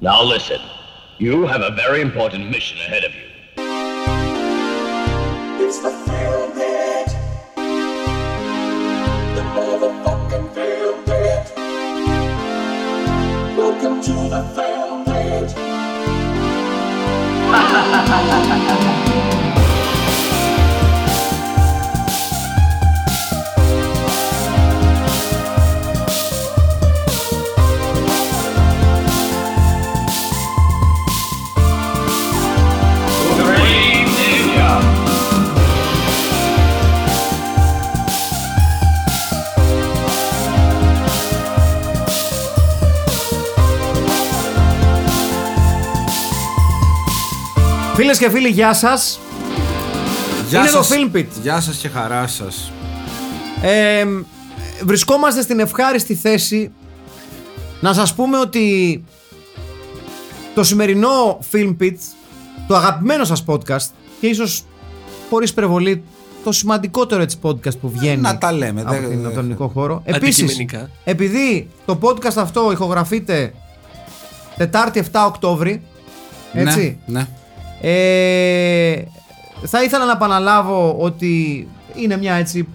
Now listen. You have a very important mission ahead of you. It's the Film Pit. The motherfucking Film Pit. Welcome to the Film Pit. Φίλες και φίλοι, γεια σας. Γεια Είναι το σας. Film Pit. Γεια σας και χαρά σας. Ε, βρισκόμαστε στην ευχάριστη θέση να σας πούμε ότι το σημερινό Film Pit, το αγαπημένο σας podcast και ίσως χωρίς υπερβολή το σημαντικότερο έτσι podcast που βγαίνει Να τα λέμε, από, δεν- την, από τον ελληνικό χώρο. Επίσης, Αντικειμενικά. επειδή το podcast αυτό ηχογραφείται Τετάρτη 7 Οκτώβρη, έτσι, Ναι, ναι. Ε, θα ήθελα να επαναλάβω ότι είναι μια έτσι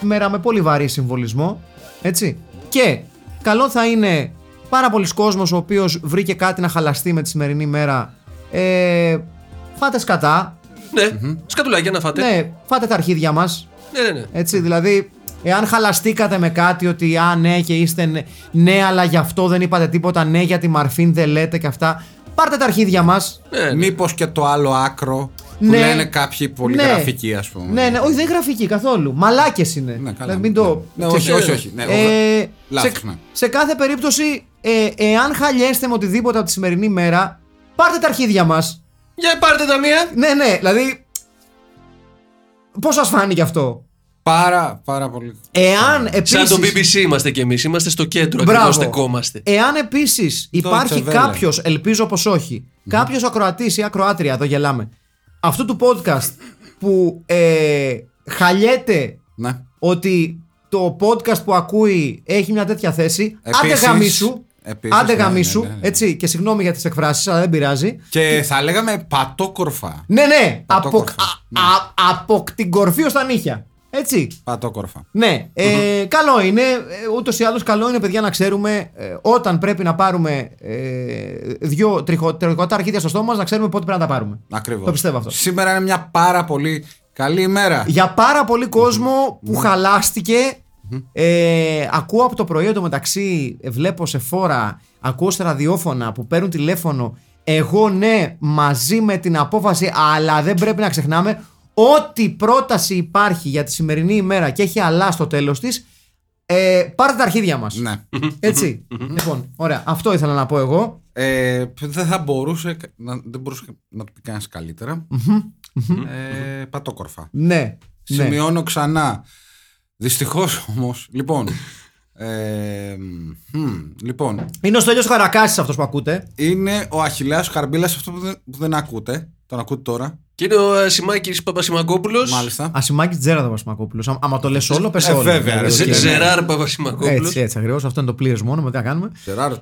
μέρα με πολύ βαρύ συμβολισμό. Έτσι. Και καλό θα είναι πάρα πολλοί κόσμος ο οποίος βρήκε κάτι να χαλαστεί με τη σημερινή μέρα. Ε, φάτε σκατά. Ναι, σκατουλάκια να φάτε. Ναι, φάτε τα αρχίδια μας. ναι, ναι. ναι. Έτσι, δηλαδή, εάν χαλαστήκατε με κάτι ότι α, ναι, και είστε ναι, ναι, αλλά γι' αυτό δεν είπατε τίποτα, ναι, για τη Μαρφίν δεν λέτε και αυτά. Πάρτε τα αρχίδια μας. ναι, ναι. Μήπως και το άλλο άκρο που Ναι. λένε κάποιοι πολύ Ναι. γραφικοί ας πούμε. Ναι, ναι, όχι, δεν είναι γραφική καθόλου. Μαλάκες είναι. Ναι, καλά. Δηλαδή, μην το. Ναι, όχι, ξέρεις, όχι, όχι. Ναι, ε, Λάθος, σε, ναι. σε κάθε περίπτωση, ε, εάν χαλιέστε με οτιδήποτε από τη σημερινή μέρα, πάρτε τα αρχίδια μας. Για πάρτε τα μία. Ναι, ναι, δηλαδή. Πώς σας φάνηκε αυτό; Πάρα, πάρα πολύ. Εάν επίση. Σαν το BBC είμαστε κι εμείς. Είμαστε στο κέντρο. Μπράβο. Ακριβώ στεκόμαστε. Εάν επίσης υπάρχει Welle. κάποιος, ελπίζω πως όχι, κάποιος ακροατής ή ακροάτρια, εδώ γελάμε, αυτού του podcast που ε, χαλιέται Ναι. ότι το podcast που ακούει έχει μια τέτοια θέση. άντε Επίσης- γαμίσου. επίσης, άντε ναι, γαμίσου. ναι, ναι, ναι. Έτσι, και συγγνώμη για τις εκφράσεις, αλλά δεν πειράζει. Και θα λέγαμε πατόκορφα. Ναι, ναι. Από, Πατόκορφα, α- α- από την κορφή ω τα νύχια. Έτσι. Πατόκορφα. Ναι, ε, καλό είναι. Ούτως ή άλλως, καλό είναι, παιδιά, να ξέρουμε ε, όταν πρέπει να πάρουμε ε, δύο τριχο- τριχωτά αρχίδια στο στόμα μας, να ξέρουμε πότε πρέπει να τα πάρουμε. Ακριβώς. Το πιστεύω αυτό. Σήμερα είναι μια πάρα πολύ καλή ημέρα. Για πάρα πολύ κόσμο που χαλάστηκε. Ε, ακούω από το πρωί εδώ μεταξύ, ε, βλέπω σε φόρα, ακούω σε ραδιόφωνα που παίρνουν τηλέφωνο. Εγώ ναι, μαζί με την απόφαση, αλλά δεν πρέπει να ξεχνάμε ό,τι πρόταση υπάρχει για τη σημερινή ημέρα και έχει αλλά στο τέλος της, ε, πάρτε τα αρχίδια μας. Ναι. Έτσι. λοιπόν, ωραία. Αυτό ήθελα να πω εγώ. Ε, δεν θα μπορούσε να, δεν μπορούσε να το πει κανένας καλύτερα. Ε, πατόκορφα. Ναι. ναι. Σημειώνω ξανά. Δυστυχώς όμως. Λοιπόν. Ε, μ, λοιπόν, Είναι ο Στέλιος Χαρακάσης αυτός που ακούτε. είναι ο Αχιλέας Καρμπίλας αυτό που δεν, που δεν ακούτε. Τον ακούτε τώρα. Και είναι ο ε, Σιμάκης Παπασημακόπουλος. Μάλιστα. Ασημάκη Τζέραδο Βασιμακόπουλο. Άμα το λες όλο, πες Ε, όλο. βέβαια, ρε, Δηλαδή, ναι. Ζεράρ Παπασημακόπουλος. Έτσι, έτσι ακριβώς. Αυτό είναι το πλήρω μόνο. Με τι να κάνουμε. Τζεράρ.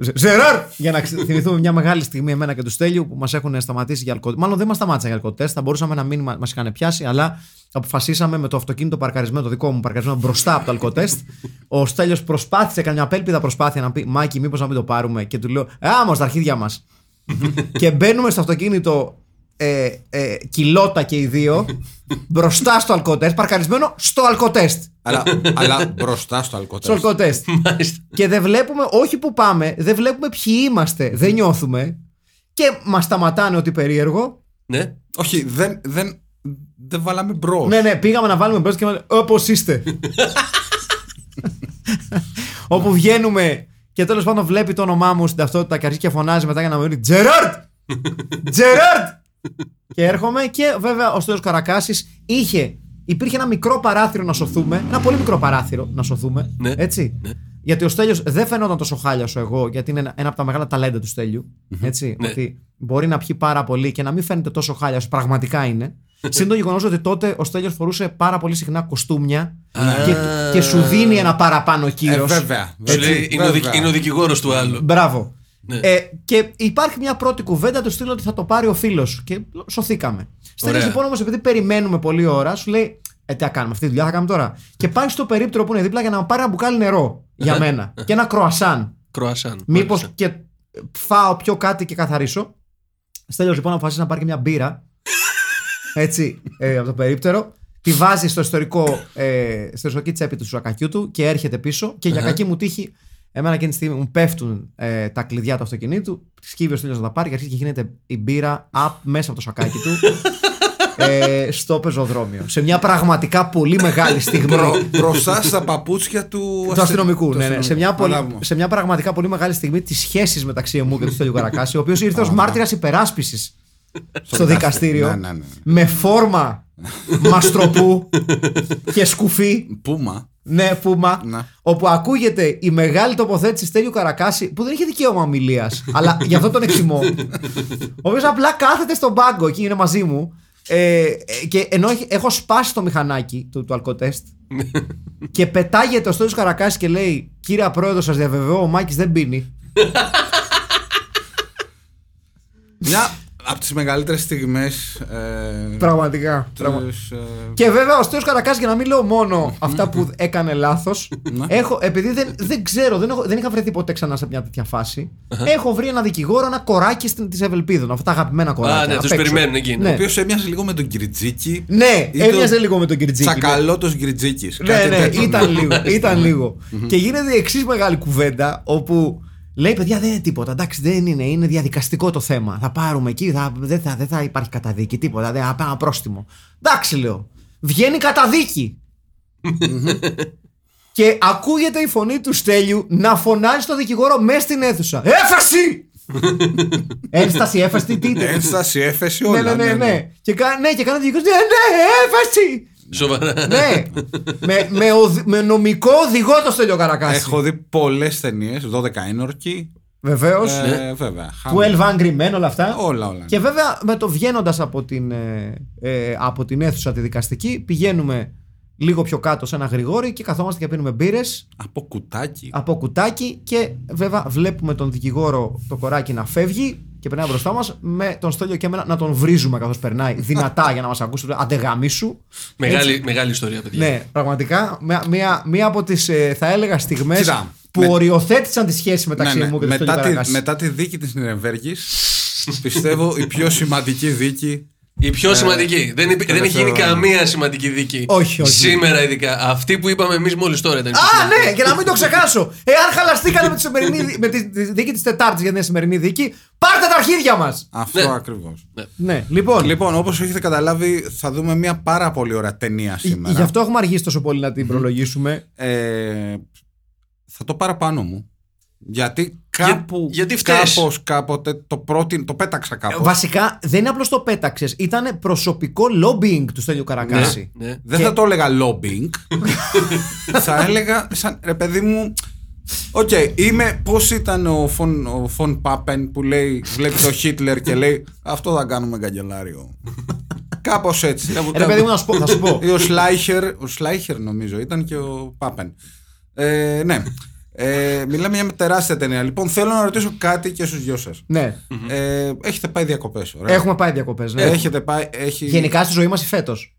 Ζε- Ζεράρ! Για να ξε- θυμηθούμε μια μεγάλη στιγμή εμένα και τους Στέλιου που μας έχουν σταματήσει για αλκοόλ. Μάλλον δεν μας σταμάτησαν για αλκοόλ Θα μπορούσαμε να μην μα είχαν πιάσει, αλλά αποφασίσαμε με το αυτοκίνητο παρκαρισμένο, το δικό μου παρκαρισμένο μπροστά από το αλκοτέστ. ο Στέλιος προσπάθησε, έκανε μια απέλπιδα προσπάθεια να πει Μάκη, μήπως να μην το πάρουμε. Και του λέω Άμω στα αρχίδια μας. Και μπαίνουμε στο αυτοκίνητο ε, ε, κιλότα και οι δύο μπροστά στο αλκοτέστ, παρκαρισμένο στο αλκοτέστ. αλλά, αλλά μπροστά στο Στο αλκοτέστ. αλκοτέστ. Μάλιστα. και δεν βλέπουμε, όχι που πάμε, δεν βλέπουμε ποιοι είμαστε, δεν νιώθουμε. Και μας σταματάνε ότι περίεργο. Ναι. Όχι, δεν, δεν, δεν βάλαμε μπρος. Ναι, ναι, πήγαμε να βάλουμε μπρος και μα Όπως είστε. Όπου βγαίνουμε και τέλος πάντων βλέπει το όνομά μου στην ταυτότητα και αρχίζει και φωνάζει μετά για να μου πει Τζεράρντ! Τζεράρντ! και έρχομαι και βέβαια ο Στέλιος Καρακάσης είχε. Υπήρχε ένα μικρό παράθυρο να σωθούμε. Ένα πολύ μικρό παράθυρο να σωθούμε. Ναι. Έτσι. Γιατί ο Στέλιος δεν φαινόταν τόσο χάλιασο εγώ, γιατί είναι ένα, ένα από τα μεγάλα ταλέντα του Στέλιου. Έτσι. Ναι. Ότι μπορεί να πιει πάρα πολύ και να μην φαίνεται τόσο χάλιασο. Πραγματικά είναι. Συν το γεγονός ότι τότε ο Στέλιος φορούσε πάρα πολύ συχνά κοστούμια και, και σου δίνει ένα παραπάνω Ε, κύρος. βέβαια. Σου λέει, είναι, ο, δικ- βέβαια. είναι ο δικηγόρος του άλλου. Μπράβο. Ε, και υπάρχει μια πρώτη κουβέντα του στείλω ότι θα το πάρει ο φίλος σου. Και σωθήκαμε. Στέλνει Ωραία. λοιπόν όμως, επειδή περιμένουμε πολλή ώρα, σου λέει Ε, τι θα κάνουμε, αυτή τη δουλειά θα κάνουμε τώρα. Και πάει στο περίπτερο που είναι δίπλα για να μου πάρει ένα μπουκάλι νερό για μένα. και ένα κροασάν. Κροασάν. Μήπως μάλιστα. και φάω πιο κάτι και καθαρίσω. Στέλιος λοιπόν αποφασίζει να πάρει και μια μπύρα. Έτσι, ε, από το περίπτερο. Τη βάζει στο ιστορικό, ε, στο ιστορική τσέπη του σακακιού του και έρχεται πίσω. Και για κακή μου τύχη, εμένα εκείνη τη στιγμή μου πέφτουν ε, τα κλειδιά του αυτοκινήτου. Σκύβει ο Στέλιος να τα πάρει και αρχίζει και γίνεται η μπύρα up μέσα από το σακάκι του. ε, στο πεζοδρόμιο. Σε μια πραγματικά πολύ μεγάλη στιγμή. Μπρο- Μπροστά στα παπούτσια του, του αστυνομικού. του Ναι, ναι. Σε, μια πολύ, Μπράβο. σε μια πραγματικά πολύ μεγάλη στιγμή τη σχέση μεταξύ εμού και του Στέλιου Καρακάση, ο οποίος ήρθε ως μάρτυρας υπεράσπισης στο δικαστήριο. Ναι, ναι, ναι. Με φόρμα μαστροπού και σκουφί. Πούμα. Ναι, πούμα. Ναι. Όπου ακούγεται η μεγάλη τοποθέτηση Στέλιου Καρακάση, που δεν είχε δικαίωμα ομιλίας, αλλά γι' αυτό τον εκτιμώ. ο οποίος απλά κάθεται στον πάγκο εκεί, είναι μαζί μου. Ε, ε, και ενώ έχει- έχω σπάσει το μηχανάκι του, του αλκοτέστ και πετάγεται ο Στέλιος Καρακάση και λέει Κύριε Πρόεδρο, σας διαβεβαιώ, ο Μάκης δεν πίνει. Μια από τις μεγαλύτερες στιγμές. Ε, Πραγματικά. πραγμα- τους, ε, Και βέβαια ο Στέλιος Καρακάς για να μην λέω μόνο αυτά που έκανε λάθος. Ναι. έχω, επειδή δεν, δεν ξέρω, δεν, έχω, δεν είχα βρεθεί ποτέ ξανά σε μια τέτοια φάση. έχω βρει ένα δικηγόρο, ένα κοράκι της Ευελπίδων. Αυτά τα αγαπημένα κοράκια. Α, ναι, απ' τους έξω. περιμένουν εκεί. Ναι. Ο οποίος έμοιαζε λίγο με τον Γκριτζίκη. Ναι, Ή έμοιαζε τον λίγο με τον Κυρτζίκη. Τσακαλώτος Γκριτζίκη. Ναι, ναι, ήταν λίγο. Ήταν λίγο. και γίνεται η εξής μεγάλη κουβέντα όπου λέει: Παιδιά, δεν είναι τίποτα. Εντάξει, δεν είναι. Είναι διαδικαστικό το θέμα. Θα πάρουμε εκεί, θα, δεν, θα, δεν θα υπάρχει καταδίκη, τίποτα. Δεν θα πάμε πρόστιμο. Εντάξει, λέω. Βγαίνει καταδίκη. και ακούγεται η φωνή του Στέλιου να φωνάζει στο δικηγόρο μέσα στην αίθουσα. Έφεση! Ένσταση, έφεση, τι τι. Ένσταση, έφεση, Ναι, όλα. ναι, ναι, ναι. Και κάνει, ναι, και κάνει ο δικηγόρος, Ναι, ναι, έφεση! Σοβαρά. ναι, με, με, οδη- με νομικό οδηγό το Στέλιο Καρακάση. Έχω δει πολλές ταινίες, 12 ένορκοι. Βεβαίως. Ε, βέβαια. 12 Angry Men, όλα αυτά. Όλα, όλα. Και βέβαια με το βγαίνοντας από, την, ε, ε, από την αίθουσα τη δικαστική, πηγαίνουμε λίγο πιο κάτω σε ένα γρηγόρι και καθόμαστε και πίνουμε μπύρες Από κουτάκι. από κουτάκι και βέβαια βλέπουμε τον δικηγόρο το κοράκι να φεύγει και περνάει μπροστά μας με τον Στέλιο και εμένα να τον βρίζουμε καθώς περνάει δυνατά για να μας ακούσει. Αντεγάμι σου. Μεγάλη, μεγάλη ιστορία, παιδιά. Ναι, πραγματικά μία, μία, μία από τις θα έλεγα στιγμές Κοίτα, που με- οριοθέτησαν τη σχέση μεταξύ Ναι, ναι. μου και του Μετά, Στέλιου τη, μετά τη δίκη της Νιρεμβέργης πιστεύω η πιο σημαντική δίκη Η πιο σημαντική. Δεν, υπή- δεν έχει γίνει τελευταίο- καμία σημαντική δίκη. Όχι, όχι. Σήμερα ειδικά. Αυτή που είπαμε εμείς μόλις τώρα ήταν. η πιο Α, σημαντική. ναι, και να μην το ξεχάσω. Εάν χαλαστήκατε με τη, σημερινή, δι- με τη, τη δίκη της Τετάρτης για την σημερινή δίκη, πάρτε τα αρχίδια μας. Αυτό Ναι. ακριβώς Ναι, λοιπόν. Λοιπόν, όπως έχετε καταλάβει θα δούμε μια πάρα πολύ ωραία ταινία Γι- σήμερα Γι' αυτό έχουμε αργήσει τόσο πολύ να την προλογίσουμε. ε, Θα το πάρω πάνω μου γιατί κάπου γιατί φταίς. κάπως κάποτε το, πρώτη, το πέταξα κάπως Βασικά δεν είναι απλώς το πέταξες, ήταν προσωπικό lobbying του Στέλιου Καρακάση. Ναι. Δεν Και- θα το έλεγα lobbying. θα έλεγα σαν ρε παιδί μου. Οκ, είμαι. Πώς ήταν ο Φον, ο Φον Πάπεν που λέει, βλέπεις το Χίτλερ και λέει Αυτό θα κάνουμε καγκελάριο. Κάπως έτσι. Ε, Ρε παιδί μου, να σου πω. Θα σου πω. Ή ο Σλάιχερ, ο Σλάιχερ νομίζω ήταν και ο Πάπεν. Ε, ναι. Ε, μιλάμε για μια τεράστια ταινία. Λοιπόν, θέλω να ρωτήσω κάτι και στους δυο σας. ναι, Ε, έχετε πάει διακοπές, ωραία. έχουμε πάει διακοπές. Ναι. Έχετε πάει. Έχει, Γενικά στη ζωή μας φέτος;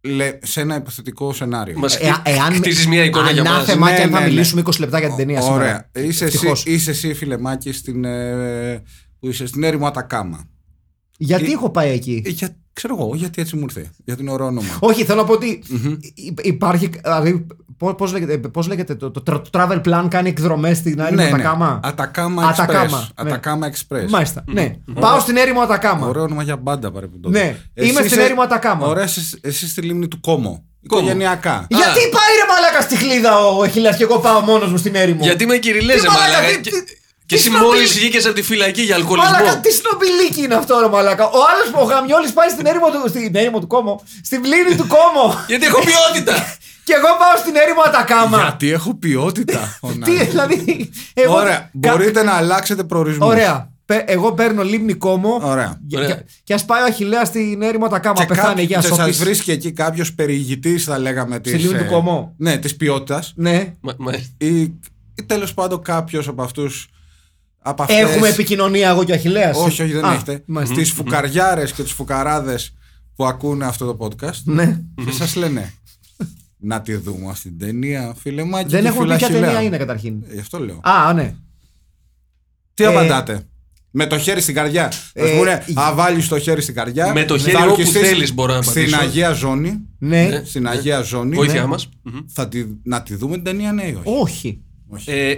λέ- σε ένα υποθετικό σενάριο. Μας Ε, εάν χτίζεις μια εικόνα για μας. Ανάθεμα και Ναι, αν θα ναι, ναι. μιλήσουμε 20 λεπτά για την ταινία σήμερα. Ωραία. Είσαι εσύ, Ευτυχώς. είσαι εσύ, φίλε Μάκη, στην, ε, που είσαι στην έρημο Ατακάμα. Γιατί Ε, έχω πάει εκεί; Ε, για, ξέρω εγώ, γιατί έτσι μου ήρθε. Για την ωραίο όνομα. Όχι, θέλω να πω ότι υ- υπάρχει. Δηλαδή, πώς λέγεται, πώς λέγεται το, το, tra- το travel plan κάνει εκδρομές στην έρημο Ατακάμα. Ναι, Ατακάμα Express. Ατακάμα, ναι. Ατακάμα Express. Μάλιστα. Ναι. Πάω στην έρημο Ατακάμα. Ωραίο όνομα για μπάντα παρεπιπτόντω. Ναι. Είμαι στην έρημο Ατακάμα. Ωραία, εσύ, εσύ στη λίμνη του Κόμο. Οικογενειακά. Γιατί πάει ρε μαλάκα στη χλίδα ο Εχιλιάς και εγώ πάω μόνος μου στην έρημο; Γιατί με κυριλέζε, Τι μαλάκα, μαλάκα. τι- Και- τι- Και τι εσύ σνόμπιλ- μόλι βγήκες από τη φυλακή για αλκοολισμό. Μαλάκα, τι σνομπιλίκι είναι αυτό, ρε Μαλάκα. Ο άλλος που ο Γαμιόλης πάει στην έρημο του, στην έρημο του Κόμο, στην πλήνη του Κόμο. Γιατί έχω ποιότητα. και εγώ πάω στην έρημο Ατακάμα. Γιατί έχω ποιότητα. Τι, φωνάζει. δηλαδή. Εγώ, Ωραία. κα- Μπορείτε να αλλάξετε προορισμούς. Ωραία. Πε- Εγώ παίρνω λίμνη Κόμο. Ωραία. Και, Ωραία. και, και ας πάει ο Αχηλέα στην έρημο Ατακάμα. Και, Πεθάνε κάποιο, για και σας σώπης. βρίσκει εκεί κάποιος περιηγητής, θα λέγαμε. Της, λίμνη του ε, Κόμο. Ναι, της ποιότητας. Ναι. Μα- μα- Ή, ή τέλος πάντων κάποιος από αυτούς από αυτές... Έχουμε επικοινωνία εγώ και ο Αχιλέας. Όχι, όχι, δεν Α, έχετε. μάλιστα. Στι φουκαριάρες και του φουκαράδες που ακούνε αυτό το podcast. Ναι. Και σας λένε. Να τη δούμε αυτή την ταινία, φίλε Μάκη. Δεν και έχουμε πει ποια φιλαχιλέα». ταινία είναι καταρχήν. Ε, Γι' αυτό λέω. Α, ναι. Τι ε, απαντάτε; Με το χέρι στην καρδιά. Θα ε, σου πούνε, η- Α, βάλεις το χέρι στην καρδιά. Με το θα χέρι όπου ορκιστείς θέλεις μπορώ να Στην απαντήσω. Αγία Ζώνη. Ναι. Στην Αγία Ζώνη. Βοήθειά Ναι. μας. Θα τη, να τη δούμε την ταινία, ναι ή όχι; Όχι. Όχι. Ε,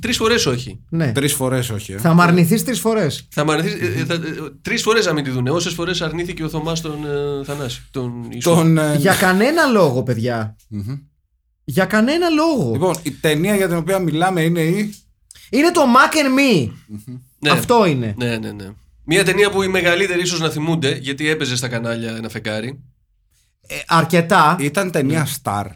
Τρει φορές όχι. Ναι. Τρεις φορές όχι. ε. Θα με αρνηθεί τρεις φορές. Θα μ' αρνηθείς, ε, ε, θα- ε, τρεις φορές να μην τη δουν. Όσες φορές αρνήθηκε ο Θωμάς τον ε, Θανάση. Τον Ιησού. Τον, ε, Για κανένα λόγο, παιδιά. Για κανένα λόγο. Λοιπόν, η ταινία για την οποία μιλάμε είναι η. Είναι το Mac and Me. Ναι. Αυτό είναι. Ναι, ναι, ναι. Μια ταινία που οι μεγαλύτεροι ίσως να θυμούνται, γιατί έπαιζε στα κανάλια ένα φεγγάρι. Ε, αρκετά. Ήταν ταινία Ναι. Star.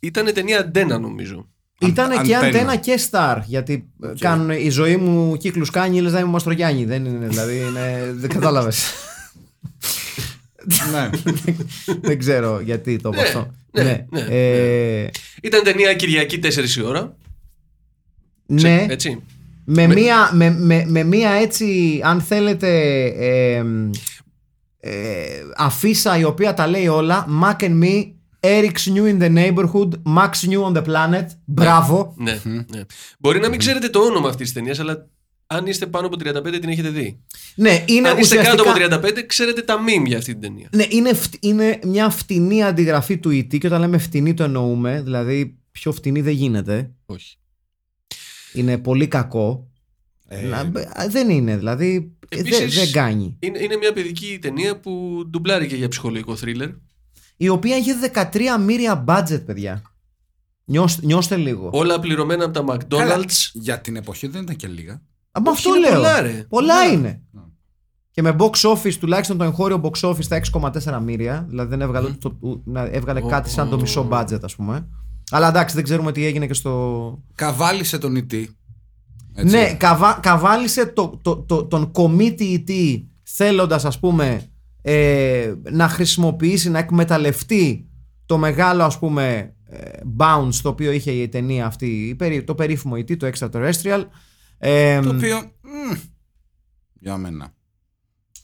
Ήταν ταινία αντένα, νομίζω. Ήταν και αντένα. αντένα και star. Γιατί ε, κάνουν η ζωή μου κύκλους κάνει, λε να είμαι Μαστρογιάννη. Δεν είναι, δηλαδή. Είναι, δεν κατάλαβες. ναι. δεν ξέρω γιατί το είπα Ναι, αυτό. ναι, ναι, Ε, Ήταν ταινία Κυριακή 4 η ώρα. ναι. Έτσι. Με, μία, με, με, με μία έτσι, αν θέλετε, ε, ε, αφίσα η οποία τα λέει όλα. Mac and me, Eric's new in the neighborhood, Max new on the planet. Μπράβο. Ναι, ναι. Μπορεί να μην ξέρετε το όνομα αυτής της ταινίας, αλλά αν είστε πάνω από 35 την έχετε δει. Ναι, είναι αν είστε κάτω ουσιαστικά- από 35, ξέρετε τα meme για αυτή την ταινία. Ναι, είναι, φτ- είναι μια φτηνή αντιγραφή του E.T. και όταν λέμε φτηνή το εννοούμε, δηλαδή πιο φτηνή δεν γίνεται. Όχι. Είναι πολύ κακό. Ε, Να- δεν είναι, δηλαδή ε, Επίσης- δεν δεν κάνει. Είναι, είναι μια παιδική ταινία που ντουμπλάρει και για ψυχολογικό θρίλερ. Η οποία είχε 13 μοίρια budget, παιδιά. Νιώστε, νιώστε λίγο. Όλα πληρωμένα από τα καλά, McDonald's. Για την εποχή δεν ήταν και λίγα. Από όχι, αυτό είναι λέω. πολλά, ρε. Πολλά Ναι. είναι. Και με box office, τουλάχιστον το εγχώριο box office στα 6,4 μοίρια. Δηλαδή δεν έβγαλε, το, ου- να- έβγαλε κάτι σαν το μισό budget, ας πούμε. Αλλά εντάξει, δεν ξέρουμε τι έγινε και στο. Καβάλισε τον E.T. Ναι, καβα, καβάλισε το, το, το, τον κομίτη ET θέλοντας ας πούμε ε, να χρησιμοποιήσει, να εκμεταλλευτεί το μεγάλο ας πούμε ε, bounce το οποίο είχε η ταινία αυτή, η περί- το περίφημο ET, το extraterrestrial. Ε, Το οποίο. μμ, για μένα.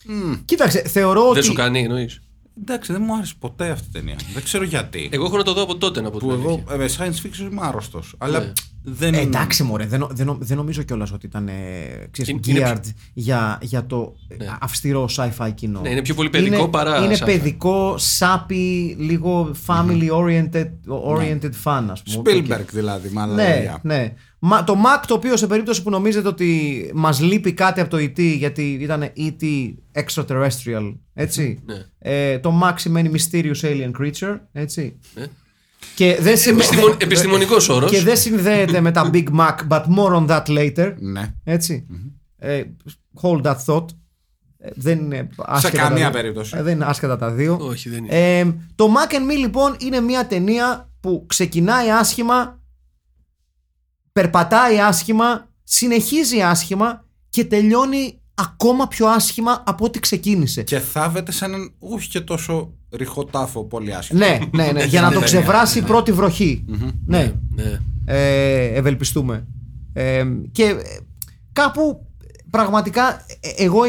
Μμ, Κοίταξε, θεωρώ ότι... Δεν σου κάνει, εννοείς; Εντάξει, δεν μου άρεσε ποτέ αυτή η ταινία. Δεν ξέρω γιατί. Εγώ έχω να το δω από τότε να πω την που αλήθεια. εγώ ε, με science fiction είμαι άρρωστος. Αλλά Ναι. δεν. Ε, εντάξει μωρέ, δεν, νο- δεν, νο- δεν νομίζω κιόλας ότι ήταν ε, ξέρεις, Είναι- είναι geared για, για το ε, Ναι. αυστηρό sci-fi κοινό. Ναι, είναι πιο πολύ παιδικό είναι, παρά Είναι sci-fi. παιδικό, σάπι, λίγο family oriented, oriented fan ας πούμε. Spielberg δηλαδή, μάλλον. Ναι, ναι. Μα, το Mac το οποίο σε περίπτωση που νομίζετε ότι μας λείπει κάτι από το ET γιατί ήταν ET extraterrestrial, έτσι. Ναι. Ε, το Mac σημαίνει mysterious alien creature, έτσι. Ναι. Και δεν σημαίνει- Επιστημον, επιστημονικός όρος. και δεν συνδέεται με τα Big Mac, but more on that later. ναι. Έτσι. Ε, hold that thought. Ε, δεν είναι άσχετα τα καμία δύο. περίπτωση. Ε, δεν είναι άσχετα τα δύο. Όχι, δεν είναι. Ε, το Mac and Me λοιπόν είναι μια ταινία που ξεκινάει άσχημα, περπατάει άσχημα, συνεχίζει άσχημα και τελειώνει ακόμα πιο άσχημα από ό,τι ξεκίνησε. Και θάβεται σαν έναν όχι και τόσο ρηχοτάφο πολύ άσχημο. Ναι, ναι, ναι, για να το ταινία. ξεβράσει η πρώτη βροχή. Ναι, Ναι. ε, ευελπιστούμε. Ε, και ε, κάπου πραγματικά ε, εγώ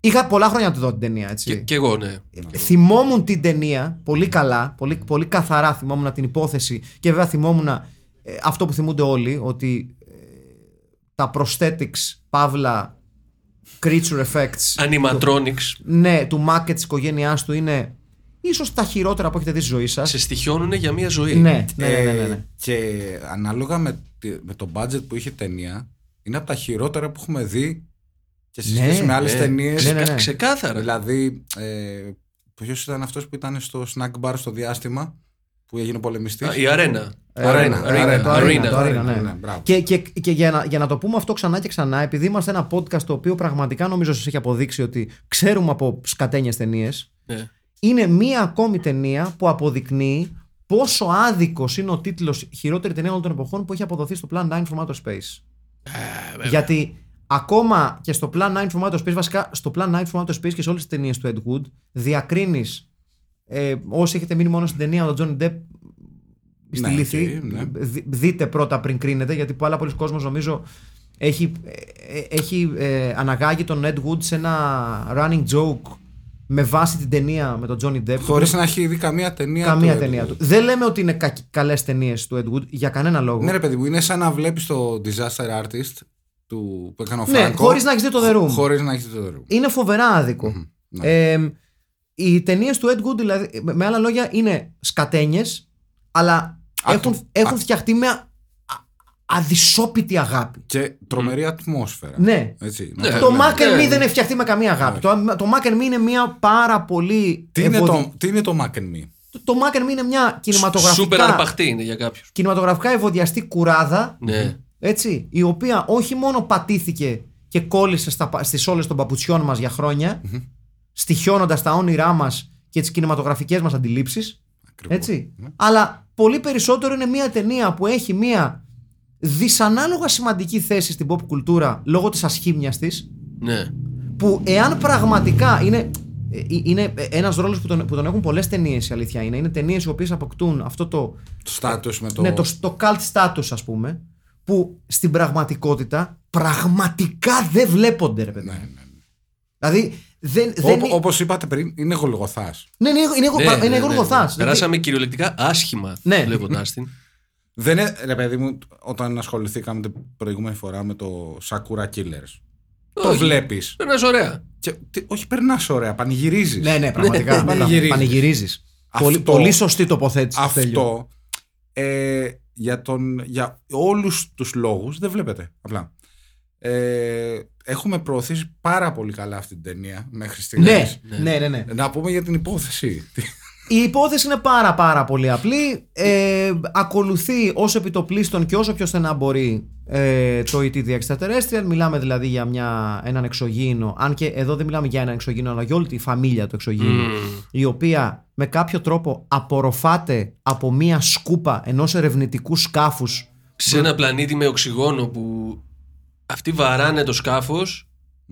είχα πολλά χρόνια να τη δω την ταινία, έτσι. Και, και εγώ, ναι. θυμόμουν την ταινία πολύ καλά, πολύ, πολύ καθαρά θυμόμουν την υπόθεση και βέβαια θυμόμουν ε, αυτό που θυμούνται όλοι, ότι ε, τα prosthetics, παύλα, creature effects, Animatronics ναι, του Mac και της οικογένειάς του είναι ίσως τα χειρότερα που έχετε δει στη ζωή σας. σε στοιχιώνουν για μία ζωή. Ναι, ναι, ναι, ναι, ναι, Ε, ναι. Και ανάλογα με, τη- με το budget που είχε η ταινία, είναι από τα χειρότερα που έχουμε δει και σε Ναι, σχέση με άλλες ναι. ταινίες. Ναι, ναι, ναι. Ξεκάθαρα. Δηλαδή, ε, ποιος ήταν αυτός που ήταν στο snack bar στο διάστημα; Που έγινε πολεμιστής. Α, η αρένα. Ε, Αρένα, Arena, αρένα, το αρένα. Arena, το Arena, ναι. Ναι, μπράβο. Και, και, και για, να, για να το πούμε αυτό ξανά και ξανά, επειδή είμαστε ένα podcast το οποίο πραγματικά νομίζω σας έχει αποδείξει ότι ξέρουμε από σκατένιες ταινίες. Ναι. είναι μία ακόμη ταινία που αποδεικνύει πόσο άδικος είναι ο τίτλος χειρότερη ταινία όλων των εποχών που έχει αποδοθεί στο Plan 9 from Outer Space. Γιατί ακόμα και στο Plan 9 from Outer Space, βασικά στο Plan 9 from Outer Space και σε όλες τις ταινίες του Ed Wood, διακρίνεις. Ε, όσοι έχετε μείνει μόνο στην ταινία με τον Johnny Depp στη Ναι, λύθη, οκ, ναι. δι- δείτε πρώτα πριν κρίνετε, γιατί πάρα πολλοί κόσμος νομίζω έχει, ε, ε, έχει ε, αναγάγει τον Ed Wood σε ένα running joke με βάση την ταινία με τον Johnny Depp. Χωρίς να έχει δει καμία ταινία. Καμία του ταινία Ed του. Wood. Δεν λέμε ότι είναι καλές ταινίες του Ed Wood για κανένα λόγο. Ναι, ρε παιδί μου, είναι σαν να βλέπεις το Disaster Artist του, που έκανε ο Ναι, Φράνκο. χωρίς να έχεις δει το The Room. Χωρίς να έχεις δει το The Room. Είναι φοβερά άδικο. ναι. Ε, οι ταινίες του Ed Wood, δηλαδή, με- με άλλα λόγια, είναι σκατένιες, αλλά Α, έχουν, το- έχουν α. φτιαχτεί με α- αδυσόπιτη αγάπη. Και τρομερή ατμόσφαιρα. Ναι. Έτσι, Ναι. να το λέμε. Mac and ναι. Me δεν έχει φτιαχτεί με καμία αγάπη. Το, το Mac and Me είναι μια πάρα πολύ. Τι, είναι ευωδη- το, τι είναι το Mac and Me; το, το Mac and Me είναι μια κινηματογραφικά, Σούπερ αρπαχτή είναι για κάποιους. κινηματογραφικά ευωδιαστή κουράδα. Ναι. Έτσι, η οποία όχι μόνο πατήθηκε και κόλλησε στα, πα- στις όλες των παπουτσιών μας για χρόνια, στοιχιώνοντας τα όνειρά μας και τις κινηματογραφικές μας αντιλήψεις, Ακριβώς. έτσι, αλλά πολύ περισσότερο είναι μια ταινία που έχει μια δυσανάλογα σημαντική θέση στην pop κουλτούρα λόγω της ασχήμιας της, ναι. που εάν πραγματικά είναι, ε, είναι ένας ρόλος που τον, που τον έχουν πολλές ταινίες η αλήθεια είναι, είναι ταινίες οι οποίες αποκτούν αυτό το, Το status με το. ναι, το, το cult status, ας πούμε, που στην πραγματικότητα πραγματικά δεν βλέπονται, ρε παιδί. Ναι, μου. ναι, ναι. Δηλαδή, δεν, δεν Όπω όπως είπατε πριν, είναι γολγοθά. ναι, είναι, είναι, Ναι, είναι, ναι, ναι, ναι. γοργοθάς. Περάσαμε κυριολεκτικά άσχημα Ναι. βλέποντά την. Δεν είναι, ρε παιδί μου, όταν ασχοληθήκαμε την προηγούμενη φορά με το Sakura Killers. Το Όχι. βλέπεις. Περνάς ωραία. Και, τι- όχι, περνάς ωραία, πανηγυρίζεις. Ναι, ναι, πραγματικά. Ναι, πανηγυρίζεις. Πανηγυρίζεις. Αυτό- Πολύ, πολύ σωστή τοποθέτηση. του Στέλιου. Αυτό ε, για, τον, για όλους τους λόγους δεν βλέπετε απλά. Ε, έχουμε προωθήσει πάρα πολύ καλά αυτή την ταινία μέχρι στιγμής. Ναι, ναι, ναι, ναι. Να πούμε για την υπόθεση. Η υπόθεση είναι πάρα πάρα πολύ απλή. Ε, ακολουθεί όσο επιτοπλίστων και όσο πιο στενά μπορεί ε, το ET The Extraterrestrial. Μιλάμε δηλαδή για μια, έναν εξωγήινο. Αν και εδώ δεν μιλάμε για έναν εξωγήινο, αλλά για όλη τη φαμίλια του εξωγήινου. Η οποία με κάποιο τρόπο απορροφάται από μια σκούπα ενός ερευνητικού σκάφους Σε ένα πλανήτη με οξυγόνο που αυτοί βαράνε το σκάφος.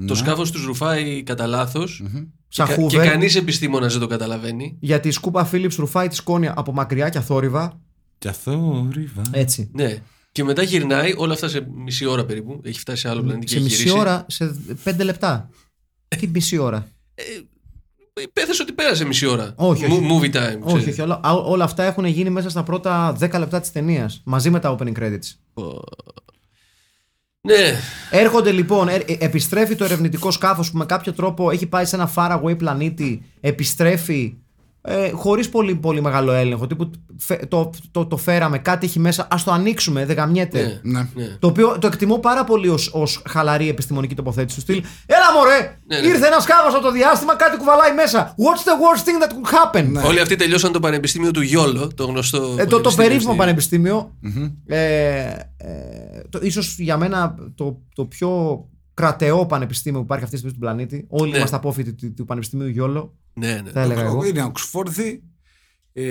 Το σκάφος τους ρουφάει κατά λάθος. σαν Και Hoover, κανείς επιστήμονας δεν το καταλαβαίνει. γιατί η σκούπα Philips ρουφάει τη σκόνη από μακριά και αθόρυβα. Και αθόρυβα. Έτσι. Ναι. Και μετά γυρνάει όλα αυτά σε μισή ώρα περίπου. Έχει φτάσει σε άλλο πλανήτη σε και έχει μισή γυρίσει. ώρα, σε πέντε λεπτά. Τι μισή ώρα. Πέθασε ότι πέρασε μισή ώρα. Όχι, όχι. Mo- Movie time. Όχι, ξέρεις. όχι. Όλα, α- όλα αυτά έχουν γίνει μέσα στα πρώτα 10 λεπτά της ταινίας. Μαζί με τα opening credits. Ναι. Έρχονται λοιπόν, ε, ε, επιστρέφει το ερευνητικό σκάφος που με κάποιο τρόπο έχει πάει σε ένα faraway πλανήτη. Επιστρέφει ε, χωρίς πολύ, πολύ μεγάλο έλεγχο. Τύπου φε- το, το, το, φέραμε, κάτι έχει μέσα. Α το ανοίξουμε, δεν γαμιέται. Ναι. Ναι. ναι. Το οποίο το εκτιμώ πάρα πολύ ως, ως χαλαρή επιστημονική τοποθέτηση του στυλ. Έλα μωρέ! Ναι, ναι. Ήρθε ένας σκάβο από το διάστημα, κάτι κουβαλάει μέσα. What's the worst thing that could happen? Ναι. Όλοι αυτοί τελειώσαν το πανεπιστήμιο του Γιόλο, το γνωστό. Ε, το, το πανεπιστήμιο περίφημο στη- πανεπιστήμιο. Ε, ε, το, ίσως για μένα το, το πιο κρατεό πανεπιστήμιο που υπάρχει αυτή τη στιγμή στον πλανήτη. Όλοι Ναι. είμαστε απόφοιτοι του, του Πανεπιστημίου Γιόλο. Ναι, ναι. Θα έλεγα εγώ. Είναι Οξφόρδη, ε,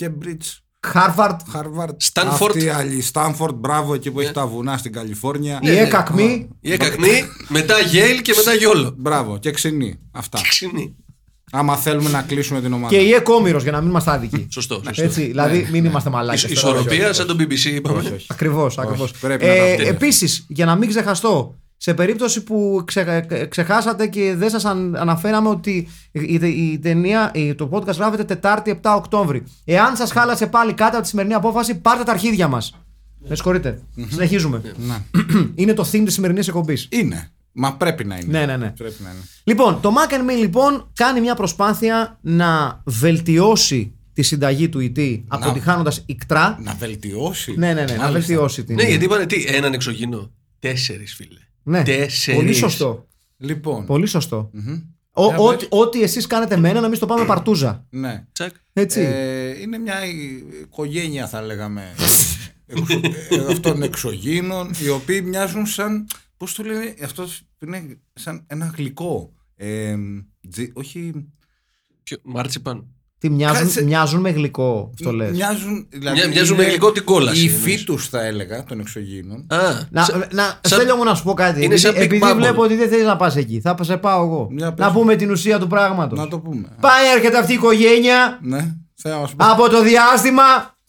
Cambridge, Χάρβαρτ, Harvard. Stanford. Αυτή η άλλη, Stanford, μπράβο, εκεί που έχει τα βουνά στην Καλιφόρνια. η ΕΚΑΚΜΗ. Η Εκακμή, μετά Yale και μετά Γιόλο. Μπράβο, και ξυνή. Αυτά. Ξυνή. Άμα θέλουμε να κλείσουμε την ομάδα. Και η ΕΚΟΜΗΡος για να μην είμαστε άδικοι. Σωστό. σωστό. Έτσι, δηλαδή μην είμαστε μαλάκες. Ισ- Ισορροπία σαν τον BBC είπαμε. Όχι, όχι. Ακριβώς, ακριβώς. πρέπει να τα Ε, πούμε. Επίσης, για να μην ξεχαστώ, σε περίπτωση που ξε- ε, ξεχάσατε και δεν σας αναφέραμε ότι η, η ταινία, η- το podcast γράφεται Τετάρτη 7 Οκτώβρη. Εάν σας χάλασε πάλι κάτι από τη σημερινή απόφαση, πάρτε τα αρχίδια μας. Με συγχωρείτε. Συνεχίζουμε. Ναι. είναι το theme της σημερινής εκπομπής. Είναι. Μα πρέπει να είναι. Ναι, ναι, ναι. Πρέπει να είναι. Λοιπόν, το Mac and Me λοιπόν κάνει μια προσπάθεια να βελτιώσει τη συνταγή του ET αποτυχάνοντας ικτρά. Να βελτιώσει. Ναι, ναι, ναι, να Μάλιστα. βελτιώσει την. Ναι, γιατί είπανε τι, έναν εξωγήινο. Τέσσερις φίλε. Ναι, Τέσσερις. πολύ σωστό. Λοιπόν. Πολύ σωστό. Ο- Για ό,τι- πες. Ό,τι εσείς κάνετε με έναν, εμεί το πάμε παρτούζα. Ναι. Τσακ. Έτσι. Ε, είναι μια οικογένεια θα λέγαμε εξω- ε, αυτών εξωγήινων οι οποίοι μοιάζουν σαν πώς το λένε αυτός είναι σαν ένα γλυκό ε, τζι- όχι Ποιο- Μάρτσιπαν. Τι μοιάζουν, κάτσε. μοιάζουν με γλυκό, αυτό λες. μοιάζουν δηλαδή Μοια- μοιάζουν είναι με γλυκό την κόλαση, η εννοείς. υφή τους θα έλεγα των εξωγήινων Α, Να, σα- να, σαν- Στέλιο μου να σου πω κάτι. Είναι επειδή σαν Big επειδή Bubble. βλέπω ότι δεν θέλεις να πας εκεί. Θα σε πάω εγώ. Για πες. Να πούμε την ουσία του πράγματος. να το πούμε Πάει, έρχεται αυτή η οικογένεια ναι θα μας πω από το διάστημα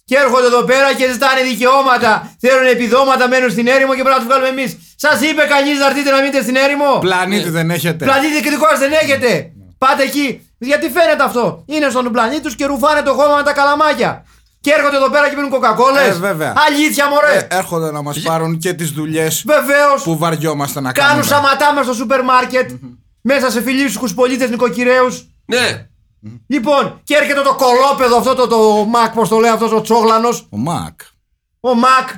Και έρχονται εδώ πέρα και ζητάνε δικαιώματα. Θέλουν επιδόματα, μένουν στην έρημο και πρέπει να τους βγάλουμε εμείς. Σας είπε κανείς να έρθετε να μείνετε στην έρημο; Πλανήτη δεν έχετε. Πλανήτη και δικό σας δεν έχετε. Πάτε εκεί. Γιατί φαίνεται αυτό. Είναι στον πλανήτη τους και ρουφάνε το χώμα με τα καλαμάκια. Και έρχονται εδώ πέρα και πίνουν κοκακόλες. Ε, βέβαια. Αλήθεια, μωρέ. Ε, έρχονται να μας πάρουν και τις δουλειές Βεβαίως. που βαριόμαστε να Κάνουν κάνουμε. σαματάμα στο σούπερ μάρκετ. Μέσα σε φιλήσυχους πολίτες νοικοκυρέους. Ναι. Λοιπόν, και έρχεται το κολόπεδο αυτό το, το Μακ, πώς το λέει αυτός ο Τσόγλανος. Ο Μακ. Ο Μακ.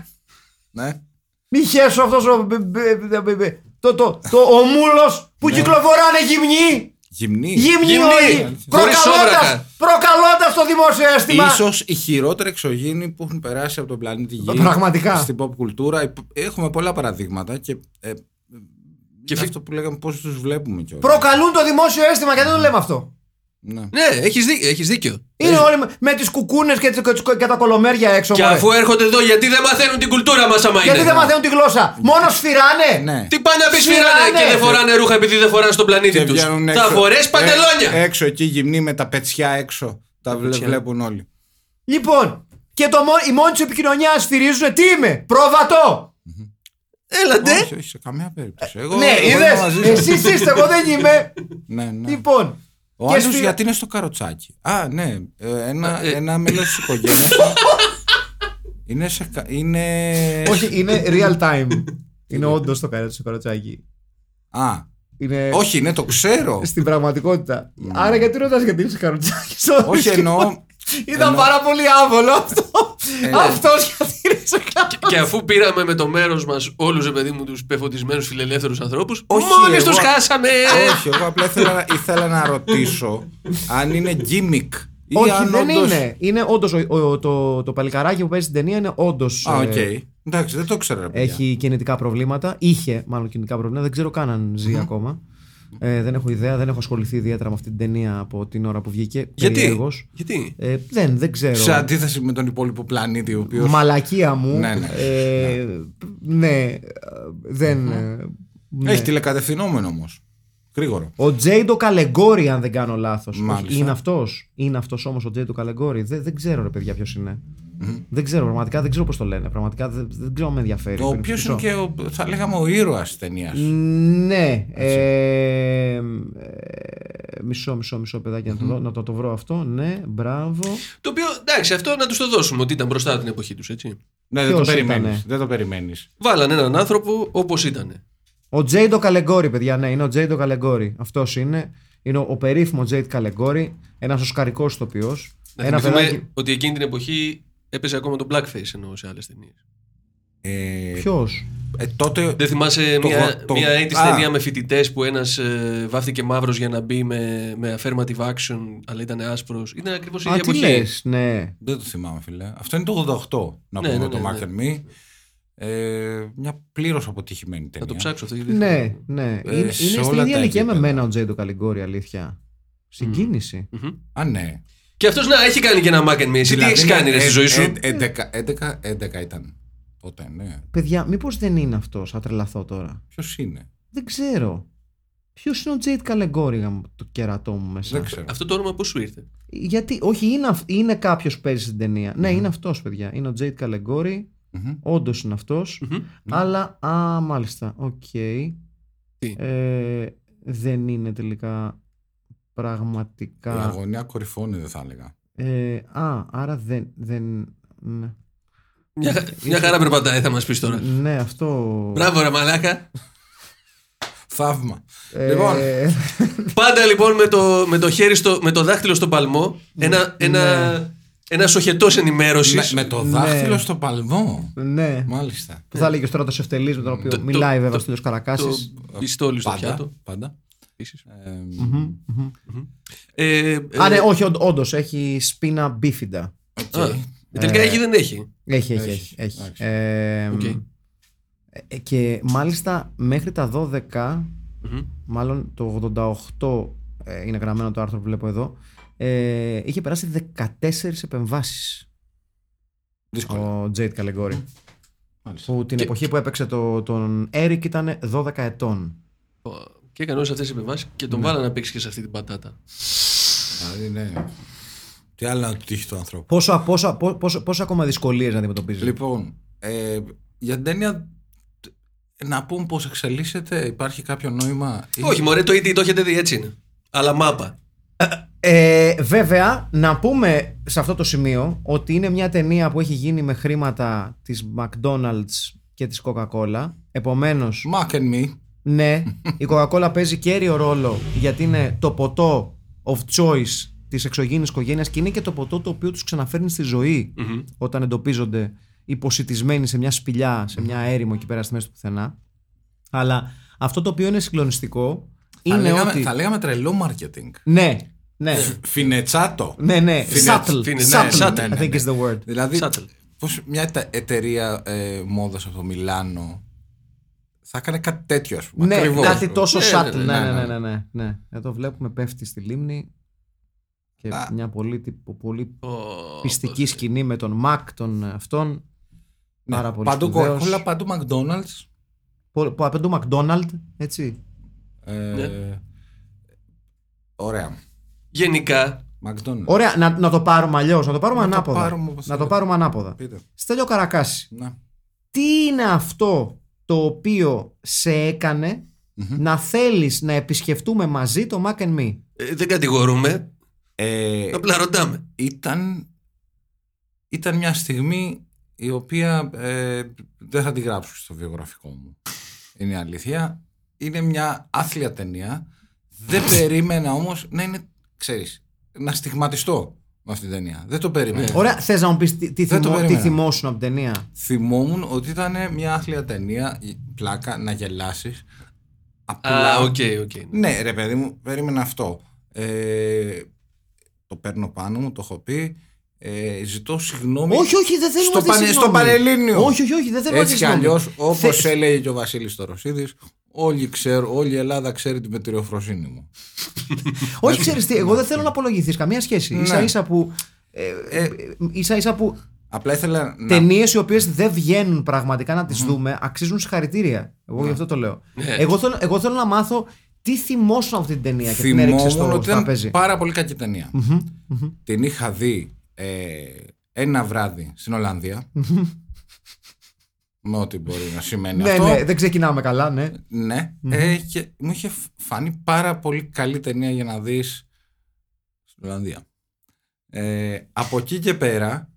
Ναι. Μη χέσω αυτός ο. μπε- μπε- μπε- μπε- μπε- Το, το, το, ο μούλο που κυκλοφοράνε γυμνοί. Γυμνή. Γυμνοί Γυμνοί. όλοι. Χωρίς Προκαλώντα όβρακα. προκαλώντας το δημόσιο αίσθημα. Ίσως οι χειρότεροι εξωγήινοι που έχουν περάσει από τον πλανήτη Γη. Πραγματικά. Στην pop κουλτούρα. Υπ- Έχουμε πολλά παραδείγματα και. Ε, και φι- αυτό που λέγαμε πώς τους βλέπουμε κιόλας. Προκαλούν το δημόσιο αίσθημα γιατί δεν το λέμε αυτό. Ναι. Ναι, έχεις δίκιο. Έχεις δίκιο. Είναι όλοι με, με τις κουκούνες και, τις- και, τις- και τα κολομέρια έξω. Και μωρέ. αφού έρχονται εδώ, γιατί δεν μαθαίνουν την κουλτούρα μας, άμα Γιατί είναι; δεν μαθαίνουν τη γλώσσα; Μόνο σφυράνε; Ναι. Τι πάνε να πεις Σφυράνε. φυράνε και δεν φοράνε ρούχα επειδή δεν φοράνε στον πλανήτη Και τους; βγαίνουν Θα έξω. φορέσει παντελόνια. Ε, έξω εκεί γυμνοί με τα πετσιά έξω. Τα βλέ- πετσιά. βλέπουν όλοι. Λοιπόν, και το, μο- η μόνη του επικοινωνίας σφυρίζουν τι είμαι. Πρόβατο. Έλατε. Όχι, όχι, σε καμία περίπτωση. Εγώ, ναι, εγώ είμαι μαζί είδε. σας. Εσείς είστε, εγώ δεν είμαι. Ναι, ναι. λοιπόν. Ο και άλλος σφυρα- γιατί είναι στο καροτσάκι. Α, ναι. ε, Ένα, Ε, ε. ένα μέλος της οικογένειας. είναι σε. κα- Είναι. Όχι, είναι real time. είναι όντως το καρέτσι στο καροτσάκι. Α, Είναι όχι, ναι, το ξέρω. στην πραγματικότητα. Άρα γιατί ρωτάς γιατί είναι στο καροτσάκι. όχι εννοώ. Ήταν εννοώ- πάρα πολύ άβολο αυτό. Ε, Αυτός γιατί είναι στο καροτσάκι. Και αφού πήραμε με το μέρος μας όλους, ρε παιδί μου, τους πεφωτισμένους φιλελεύθερους ανθρώπους, Όχι, μόλις εγώ- τους χάσαμε. όχι, εγώ απλά ήθελα, ήθελα να ρωτήσω αν είναι gimmick. Ή Όχι, αν δεν όντως- είναι. Είναι όντως το, το παλικαράκι που παίζει στην ταινία είναι όντως. Α, οκ. Εντάξει, δεν το ξέρω. ρε παιδιά. Έχει κινητικά προβλήματα. Είχε μάλλον κινητικά προβλήματα. Δεν ξέρω καν αν ζει ακόμα. Ε, δεν έχω ιδέα. Δεν έχω ασχοληθεί ιδιαίτερα με αυτή την ταινία από την ώρα που βγήκε. Γιατί; Περιέργως. Γιατί; Ε, δεν, δεν ξέρω. Σε αντίθεση με τον υπόλοιπο πλανήτη, ο οποίο. Μαλακία μου. Ναι, ναι. Ε, ναι. ε, δεν. ε, ναι. Έχει τηλεκατευθυνόμενο όμως. Γρήγορο. Ο Τζέιντο Καλεγκόρη, αν δεν κάνω λάθος. Μάλιστα. Είναι αυτός; Είναι αυτός όμως ο Τζέιντο Καλεγκόρη. Δεν, δεν ξέρω, ρε παιδιά, ποιος είναι. Δεν ξέρω, πραγματικά δεν ξέρω πώς το λένε. Πραγματικά δεν, δεν ξέρω αν με ενδιαφέρει. Ο Περί οποίος μισό. είναι και ο, θα λέγαμε ο ήρωας της ταινίας. Ναι. Ε, ε, μισό, μισό, μισό παιδάκι να, το, δω- να το, το βρω αυτό. Ναι, μπράβο. Το οποίο εντάξει, αυτό να τους το δώσουμε ότι ήταν μπροστά από την εποχή τους, έτσι. Ναι, δεν το Ποιος περιμένεις. ήτανε; Δεν το περιμένεις. Βάλανε έναν άνθρωπο όπως ήταν. Ο Τζέιντο Καλεγκόρη, παιδιά, ναι, είναι ο Τζέιντο Καλεγκόρη. Αυτός είναι. Είναι ο, ο περίφημο Τζέιντ Καλεγκόρη, ένας οσκαρικός ηθοποιός. Να Ένα θυμηθούμε παιδάκι. ότι εκείνη την εποχή έπαιζε ακόμα το blackface ενώ σε άλλες ταινίες. Ε, Ποιος; ε, τότε. Δεν θυμάσαι Το- μια, το- μια 80's Α. ταινία με φοιτητές που ένας ε, βάφτηκε μαύρος για να μπει με, με affirmative action, αλλά ήταν άσπρος. Ήταν ακριβώς η Α, ίδια τι εποχή. λες, ναι. Δεν το θυμάμαι, φίλε. Αυτό είναι το 88. Να Ναι, πούμε ναι, το ναι, Mark and Me. Ε, μια πλήρως αποτυχημένη ταινία. Θα το ψάξω αυτό. γιατί Ναι, θυμάμαι. ναι. Ε, είναι σε είναι όλα στην τα ίδια ηλικία με επίπεδα. μένα ο Τζέιντο Καλεγκόρη, αλήθεια. Συγκίνηση. Μμμ. Α, ναι. Και αυτός να έχει κάνει και ένα Mac and Me. Εσύ τι Δηλαδή, έχεις κάνει ρε, ε, στη ζωή σου; ε, 11, 11, 11 ήταν. Τότε, ναι. Παιδιά, μήπως δεν είναι αυτός, θα τρελαθώ τώρα; Ποιος είναι; Δεν ξέρω. Ποιος είναι ο Jade Calegory, γαμ, το κερατό μου μέσα; Δεν ξέρω. Αυτό το όνομα πώς σου ήρθε; Γιατί, όχι, είναι, αυ- είναι κάποιος που παίζει στην ταινία. Ναι, είναι αυτός, παιδιά. Είναι ο Jade Calegory. Μμμ. Όντως είναι αυτός. Μμμ. Αλλά, α, μάλιστα. Οκ. Τι; Ε, δεν είναι τελικά Η πραγματικά. αγωνία κορυφώνει, δεν θα έλεγα. Ε, α, άρα δεν. δεν ναι. Μια, μια χαρά περπατάει, θα μας πεις τώρα. ναι, αυτό. Μπράβο, ρε Μαλάκα. Θαύμα. Ε, Λοιπόν, Πάντα λοιπόν με το, με το χέρι στο, με το δάχτυλο στο παλμό, ένα, ένα, ένα σοχετός ενημέρωσης. με, με το δάχτυλο στο παλμό. ναι. Μάλιστα. Που θα έλεγε τώρα το Σεφτελή με τον οποίο Το- μιλάει το- βέβαια το- ο Στέλιος Καρακάσης. Το πιστόλι στο Πάντα. πιάτο. πάντα. Επίσης. Ε, Ε, ε, Α, ναι, όχι, όντως έχει σπίνα μπίφιντα. οκ. α, τελικά έχει ή δεν έχει; Έχει, έχει, Έχει, έχει. έχει. εντάξει. Ε, Οκ. ε, και μάλιστα μέχρι τα 12, Μμμ. μάλλον το 88 ε, είναι γραμμένο το άρθρο που βλέπω εδώ, ε, είχε περάσει 14 επεμβάσεις Δύσκολο. ο Τζέιτ Καλεγκόρη. Μάλιστα. Που την Και- εποχή που έπαιξε το, τον Έρικ ήταν 12 ετών. Και έκανε όλες αυτές τις επεμβάσεις και τον βάλανε να παίξει και σε αυτή την πατάτα. Δηλαδή, ναι. Τι άλλο να του τύχει του ανθρώπου. Πόσο, πόσο, πόσο, πόσο, πόσο ακόμα δυσκολίες να αντιμετωπίζεις; Λοιπόν, ε, για την ταινία τ- να πούμε πώς εξελίσσεται, υπάρχει κάποιο νόημα. ή- Όχι, μωρέ, το ήδη το έχετε δει έτσι είναι. Αλλά μάπα. Ε, βέβαια, να πούμε σε αυτό το σημείο ότι είναι μια ταινία που έχει γίνει με χρήματα της McDonald's και της Coca-Cola. Επομένως, Mac and me. Ναι, η Coca-Cola παίζει κέριο ρόλο γιατί είναι το ποτό of choice της εξωγήινης οικογένειας και είναι και το ποτό το οποίο τους ξαναφέρνει στη ζωή όταν εντοπίζονται υποσυτισμένοι σε μια σπηλιά, σε μια έρημο εκεί πέρα στη μέση του πουθενά. Αλλά αυτό το οποίο είναι συγκλονιστικό Θα είναι λέγαμε, ότι... θα λέγαμε τρελό marketing. Ναι, ναι. Φινετσάτο. Ναι, ναι. Φινε- Subtle. φινε- Subtle, ναι, subtle, I ναι, think ναι. is the word. Δηλαδή, Subtle. πώς μια τε- εταιρεία ε, μόδας από το Μιλάνο θα έκανε κάτι τέτοιο, ας πούμε. Ναι, Ακριβώς. κάτι τόσο Ναι, subtle. ναι, Ναι, ναι, ναι, ναι. ναι, ναι, ναι. Εδώ βλέπουμε πέφτει στη λίμνη και Α. μια πολύ, τυπο- πολύ Ω, πιστική σκηνή με τον Μακ τον αυτόν. Ναι, Πάρα πολύ παντού σπουδαίος. Coca-Cola, παντού McDonald's. Πο- πο- Απ' του McDonald, έτσι. Ε, Ναι. Ωραία. Γενικά, McDonald's. Ωραία, να, να το πάρουμε αλλιώς, να το πάρουμε Να το ανάποδα. πάρουμε όπως να το θέλετε. πάρουμε ανάποδα. Πείτε. Στέλιο Καρακάση, Ναι. τι είναι αυτό το οποίο σε εκανε να θέλεις να επισκεφτούμε μαζί το Mac and Me. ε, δεν κατηγορούμε. Ε, Απλά ρωτάμε. ήταν, ήταν μια στιγμή η οποία ε, δεν θα τη γράψω στο βιογραφικό μου. Είναι η αλήθεια. Είναι μια άθλια ταινία. Δεν περίμενα όμως να είναι, ξέρεις, να στιγματιστώ με αυτή την ταινία. Δεν το περίμενα. Ωραία, θες να μου πεις τι, τι, Δεν το θυμό, τι περίμενα. θυμόσουν από την ταινία; Θυμόμουν ότι ήταν μια άθλια ταινία, η πλάκα, να γελάσεις. Απλά, Α, OK, OK. Ναι, ρε παιδί μου, περίμενα αυτό. Ε, το παίρνω πάνω μου, το έχω πει. Ε, ζητώ συγγνώμη. Όχι, όχι, δεν θέλουμε στο, τη πανε, συγγνώμη. στο Πανελλήνιο. Όχι, όχι, όχι, δεν θέλουμε Έτσι τη κι συγγνώμη. αλλιώς, όπως Θε- έλεγε και ο Βασίλης Τωροσίδη, όλοι ξέρουν, όλη η Ελλάδα ξέρει τη μετριοφροσύνη μου. Όχι, ξέρεις τι, εγώ δεν θέλω να απολογηθείς καμία σχέση. Ναι. σα ίσα που. Ε, ε, ίσα ίσα που Απλά ήθελα να. ταινίες οι οποίες δεν βγαίνουν πραγματικά να τις δούμε αξίζουν συγχαρητήρια. Εγώ γι' αυτό το λέω. Ναι. Εγώ, θέλω, εγώ θέλω να μάθω τι θυμόσουν από αυτή την ταινία και την έριξε Θυμόμουν στο ότι ήταν τραπέζι. πάρα πολύ κακή ταινία. Την είχα δει ε, ένα βράδυ στην Ολλανδία. Με ό,τι μπορεί να σημαίνει Ναι, αυτό. ναι, δεν ξεκινάμε καλά, ναι. Ναι, ε, και μου είχε φανεί πάρα πολύ καλή ταινία για να δεις στην Ολλανδία. Ε, από εκεί και πέρα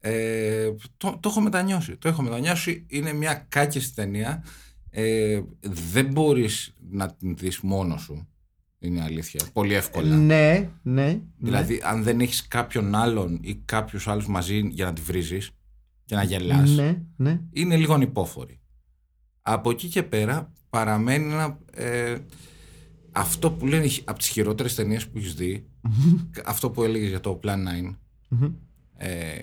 ε, το, το έχω μετανιώσει. Το έχω μετανιώσει. Είναι μια κάκιστη ταινία. Ε, δεν μπορείς να την δεις μόνος σου. Είναι η αλήθεια. Πολύ εύκολα. Ναι, ναι. Δηλαδή, αν δεν έχεις κάποιον άλλον ή κάποιους άλλους μαζί για να τη βρίζεις και να γελάς, Ναι, ναι. είναι λίγο ανυπόφορη. Από εκεί και πέρα παραμένει ένα, ε, αυτό που λένε από τις χειρότερες ταινίες που έχεις δει, αυτό που έλεγες για το Plan 9, ε,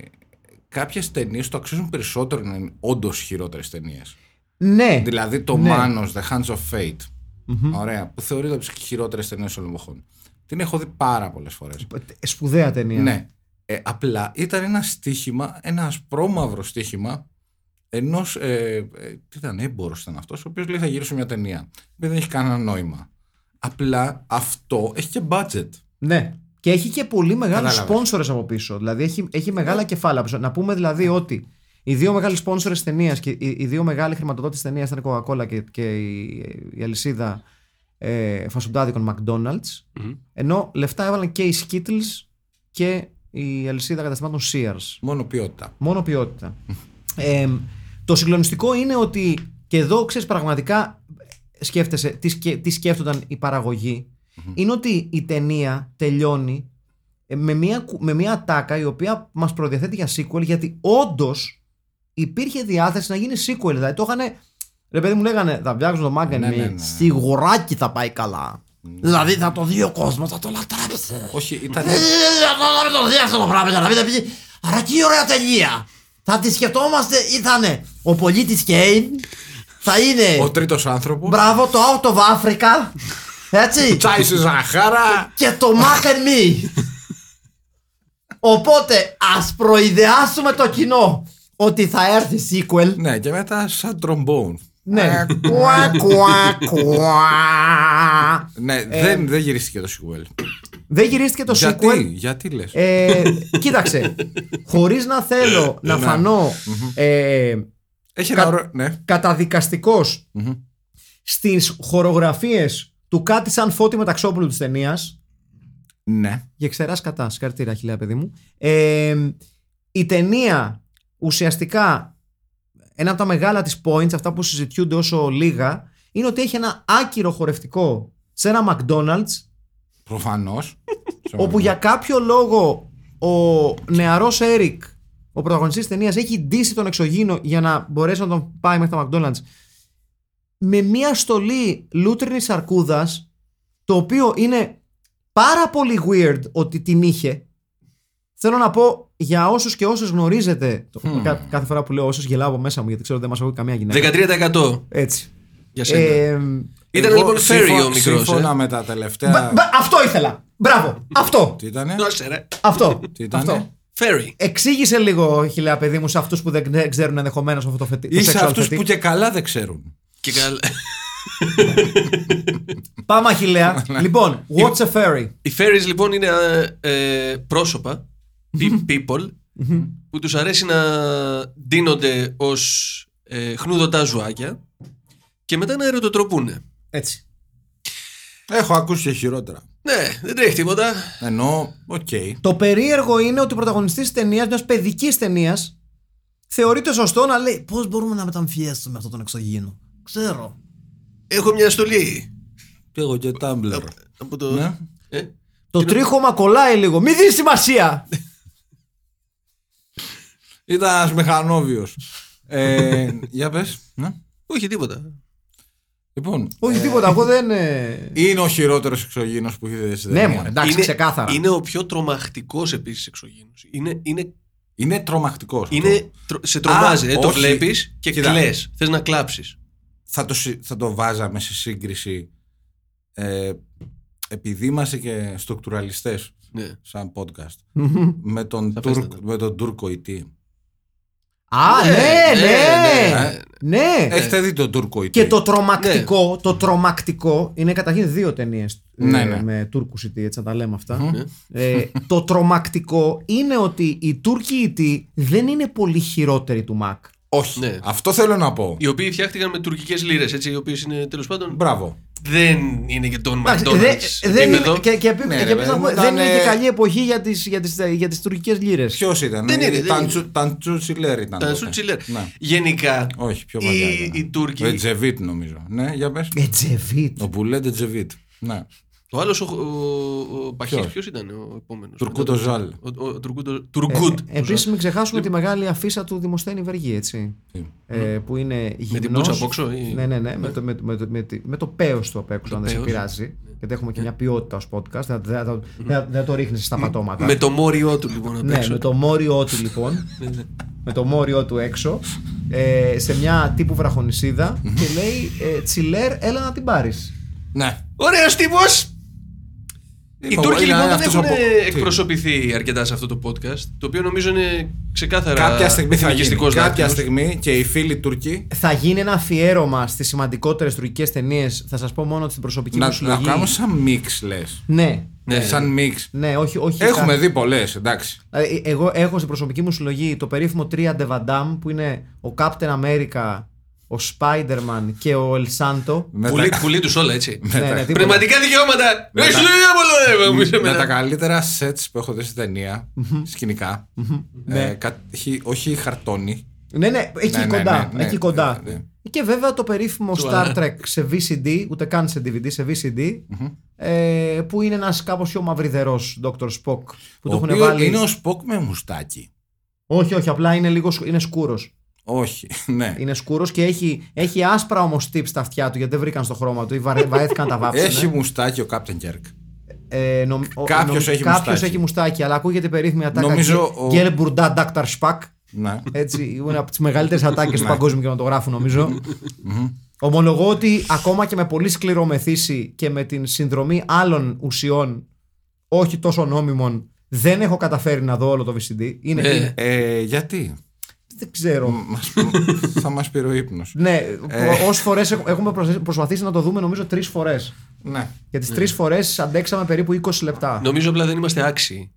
κάποιες ταινίες το αξίζουν περισσότερο να είναι όντως χειρότερες ταινίες. Ναι. Δηλαδή το Ναι. Manos, The Hands of Fate, ωραία, που θεωρείται από τις χειρότερες ταινίες όλων των εποχών. Την έχω δει πάρα πολλές φορές. Σπουδαία ταινία. Ναι. Ε, απλά ήταν ένα στοίχημα, ένα ασπρόμαυρο στοίχημα ενός. Ε, ε, τι ήταν, έμπορος ήταν αυτός, ο οποίος λέει θα γυρίσω μια ταινία. Δεν έχει κανένα νόημα. Απλά αυτό έχει και budget. Ναι. Και έχει και πολύ μεγάλους Κατάλαβες. σπόνσορε από πίσω. Δηλαδή έχει, έχει μεγάλα κεφάλαια πίσω. Να πούμε δηλαδή ότι οι δύο μεγάλοι σπόνσορε ταινίας και οι, οι δύο μεγάλοι χρηματοδότες ταινίας ήταν η Coca-Cola και, και η, η αλυσίδα ε, φασουντάδικων McDonald's. Ενώ λεφτά έβαλαν και οι Skittles και η αλυσίδα καταστημάτων Sears. Μόνο ποιότητα. Μόνο ποιότητα. Ε, το συγκλονιστικό είναι ότι και εδώ ξέρεις πραγματικά σκέφτεσαι τι, σκε- τι σκέφτονταν η παραγωγη Είναι ότι η ταινία τελειώνει ε, με μια, κου- με μια τάκα η οποία μας προδιαθέτει για sequel γιατί όντως υπήρχε διάθεση να γίνει sequel. Δηλαδή το είχαν. Ρε παιδί μου λέγανε, θα φτιάξουν το Mac and Ναι, Me, ναι, ναι. Σιγουράκι θα πάει καλά. Δηλαδή θα το δει ο κόσμο, θα το λατρέψει. Όχι, ήταν. Ε, Θα το δει αυτό το πράγμα για να μην πει. Άρα τι ωραία ταινία. Θα τη σκεφτόμαστε, ήταν ο πολίτη Κέιν. Θα είναι. ο τρίτος άνθρωπος. Μπράβο, το Out of Africa. Έτσι. Τσάι στη ζαχάρα. και το Mac and Me. Οπότε ας προειδεάσουμε το κοινό ότι θα έρθει sequel. ναι, και μετά σαν τρομπόν. Ναι. Κουα, κουα, κουα. Ναι, Ε. δεν, δεν γυρίστηκε το sequel. Δεν γυρίστηκε το Γιατί, sequel. γιατί λες; Ε, κοίταξε. Χωρίς να θέλω να Ναι. φανώ ε, Έχει κα- ένα ωραίο. Ναι. καταδικαστικός στις χορογραφίες του κάτι σαν φώτη μεταξόπουλου της ταινίας. ναι. Για ξεράς κατά, συγχαρητήρια χιλιά παιδί μου. Ε, η ταινία ουσιαστικά ένα από τα μεγάλα της points, αυτά που συζητιούνται όσο λίγα, είναι ότι έχει ένα άκυρο χορευτικό σε ένα McDonald's Προφανώς. όπου για κάποιο λόγο ο νεαρός Έρικ, ο πρωταγωνιστής της ταινίας, έχει ντύσει τον εξωγήινο για να μπορέσει να τον πάει μέχρι τα McDonald's με μια στολή λούτρινης αρκούδας το οποίο είναι πάρα πολύ weird ότι την είχε Θέλω να πω για όσους και όσες γνωρίζετε το, κα- κάθε φορά που λέω όσες γελάω από μέσα μου γιατί ξέρω ότι δεν μας ακούει καμία γυναίκα 13%. έτσι Για σένα. ε, Ήταν λοιπόν fairy ο μικρός. Σύμφωνα με τα τελευταία. μπα- μπα- αυτό ήθελα μπράβο αυτό Τι ήτανε; Δώσε αυτό Τι ήτανε; αυτό Fairy. Εξήγησε λίγο, χιλιά παιδί μου, σε αυτούς που δεν δεν ξέρουν ενδεχομένως αυτό το φετί. Ή σε αυτούς που και καλά δεν ξέρουν. Και καλά. Πάμε, Αχιλέα. λοιπόν, what's a fairy? Οι fairies λοιπόν είναι ε, ε, πρόσωπα, pe- people, που τους αρέσει να ντύνονται ως ε, χνούδωτά ζουάκια και μετά να ερωτοτροπούνε. Έτσι. Έχω ακούσει και χειρότερα. Ναι, δεν τρέχει τίποτα. Ενώ, οκ. Το περίεργο είναι ότι ο πρωταγωνιστής της ταινίας, μιας παιδικής ταινίας, θεωρείται σωστό να λέει Πώς μπορούμε να μεταμφιέσουμε αυτόν τον εξωγήινο; Ξέρω. Έχω μια στολή. Και εγώ και Tumblr. Από το... Ναι. Ε; Το τρίχωμα κολλάει λίγο. Μη δίνεις σημασία. Ήταν ένας μηχανόβιος. ε, για πες. Ναι. Όχι τίποτα. Λοιπόν. Όχι τίποτα. Εγώ δεν. ε, Είναι ο χειρότερος εξωγήινος που είδε στην Ναι, ταινία. μωρέ, εντάξει, είναι, ξεκάθαρα. είναι ο πιο τρομακτικός επίσης εξωγήινος. Είναι, είναι, Είναι τρομακτικός. είναι, τρο- σε τρομάζει. Α, ε, το όχι. βλέπεις και Κοίτα. κλαις. Θες να κλάψεις. θα το, συ- θα το βάζαμε σε σύγκριση ε, επειδή είμαστε και στруκτουραλιστές Ναι. σαν podcast με, τον Σαφέστατα. Τούρκ, με τον Τούρκο ητή. Α, Ναι, ναι, ναι, ναι. ναι. Ναι. Έχετε δει τον Τούρκο ητή. Και το τρομακτικό, το τρομακτικό είναι καταρχήν δύο ταινίες Ναι, ναι. με Τούρκους ητή, έτσι να τα λέμε αυτά. Ε, το τρομακτικό είναι ότι οι Τούρκοι ητή δεν είναι πολύ χειρότεροι του Μακ. Όχι. Ναι. Αυτό θέλω να πω. Οι οποίοι φτιάχτηκαν με τουρκικές λίρες, έτσι, οι οποίες είναι τέλος πάντων. Μπράβο. Δεν είναι και τον Εντάξει, McDonald's. δεν- δεν είναι- επίπεδο. και, και, επί- Ναι, και ρε, επίσης παιδί να μου, πω, δεν ήταν, είναι και ε, καλή εποχή για τις, για τις, για τις τουρκικές λίρες. Ποιος ήταν. Δεν είναι, δεν Ταντσου- είναι. Ταντσούτσιλέρ ήταν. Τα τότε. Σουτσιλέρ. Ναι. Γενικά, Όχι, πιο οι, παλιά. ήταν. οι Τούρκοι. Ο Ετζεβίτ νομίζω. Ναι, για πες. Ετζεβίτ. Ο Μπουλέντ Ετζεβίτ. Ναι. Ο άλλος ο, ο, ο Παχής, Ποιος; ποιος ήταν ο επόμενος; Τουρκούτο Ζάλ. Ο, ο, Τουρκούτο- Τουρκούτ. Επίσης, μην ξεχάσουμε τη μεγάλη αφίσα του Δημοσθένη Βεργή, έτσι. Τι; Ε, που είναι γυμνός. την πουτσα απ' έξω ή- Ναι, ναι, ναι. Με το, με, το- με, το- με, τη- με το πέος του απ' έξω, αν δεν σε πέος. πειράζει. Γιατί έχουμε και μια ποιότητα ως podcast. Δεν, δεν, δεν, δεν, δεν το ρίχνεις στα πατώματα. Με το μόριό του λοιπόν απ' Ναι, έξω. με το μόριό του λοιπόν. με το μόριό του έξω. Ε, σε μια τύπου βραχονισίδα και λέει ε, Τσιλέρ, έλα να την πάρεις. Ναι. Ωραίος τύπος! Οι Είμαι- Τούρκοι είναι λοιπόν δεν αυτός έχουν ο πο- Τι; εκπροσωπηθεί αρκετά σε αυτό το podcast. Το οποίο νομίζω είναι ξεκάθαρα Κάποια στιγμή θα γίνει. εθνικιστικός Κάποια δάκτυλος. στιγμή και οι φίλοι Τούρκοι Θα γίνει ένα αφιέρωμα στις σημαντικότερες τουρκικές ταινίες. Θα σας πω μόνο στην προσωπική να, μου να συλλογή. κάνουμε σαν μίξ λες. Ναι, Ναι. Σαν μίξ. ναι, όχι. όχι Έχουμε κα- δει πολλές, εντάξει. Δηλαδή, εγώ έχω στην προσωπική μου συλλογή το περίφημο 3 De Van Damme που είναι ο Captain America, ο Spider-Man και ο El Santo. Με Πουλί, τα- πουλί τους όλα έτσι. Ναι, ναι, τίποτα. Πνευματικά δικαιώματα! Με Έχει τα- δουλειά πολλά, ρε, μου είσαι με μετά. τα καλύτερα sets που έχω δει στην ταινία, σκηνικά. Ε, κα- έχει- όχι χαρτόνι. Ναι, ναι, εκεί Ναι, ναι, κοντά. ναι, ναι, εκεί κοντά. ναι, ναι. Και βέβαια το περίφημο Σοβαρά. Star Trek σε VCD, ούτε καν σε DVD, σε VCD, ε, που είναι ένας κάπως πιο μαυριδερός Dr. Spock. Που Ο το έχουν οποίος βάλει. Είναι ο Σποκ με μουστάκι. Όχι, όχι, απλά είναι λίγο σκου- είναι σκούρος. Όχι, ναι. Είναι σκούρος και έχει, έχει άσπρα όμως tips στα αυτιά του γιατί δεν βρήκαν στο χρώμα του ή βαρε- βαρέθηκαν να τα βάψουν. Έχει μουστάκι ο Captain Kirk. Ε, νομ, ο- Κάποιος νομ- έχει κάποιος μουστάκι. έχει μουστάκι, αλλά ακούγεται περίφημη ατάκα. Νομίζω ο- Γκέλ Μπουρντά Dr. Σπακ. Ναι. Έτσι, είναι από τις μεγαλύτερες ατάκες του Ναι. παγκόσμιου κινηματογράφου, νομίζω. Ομολογώ ότι ακόμα και με πολύ σκληρό μεθύσι και με την συνδρομή άλλων ουσιών, όχι τόσο νόμιμων, δεν έχω καταφέρει να δω όλο το VCD. Είναι, Ε. είναι- Ε, γιατί; Δεν ξέρω. Μας- θα μας πήρε ο ύπνος. ναι, Ε. όσες φορές έχουμε προσ- προσπαθήσει να το δούμε, νομίζω τρεις φορές. Ναι. Για τι τρεις φορές αντέξαμε περίπου 20 λεπτά. Νομίζω απλά δεν είμαστε άξιοι.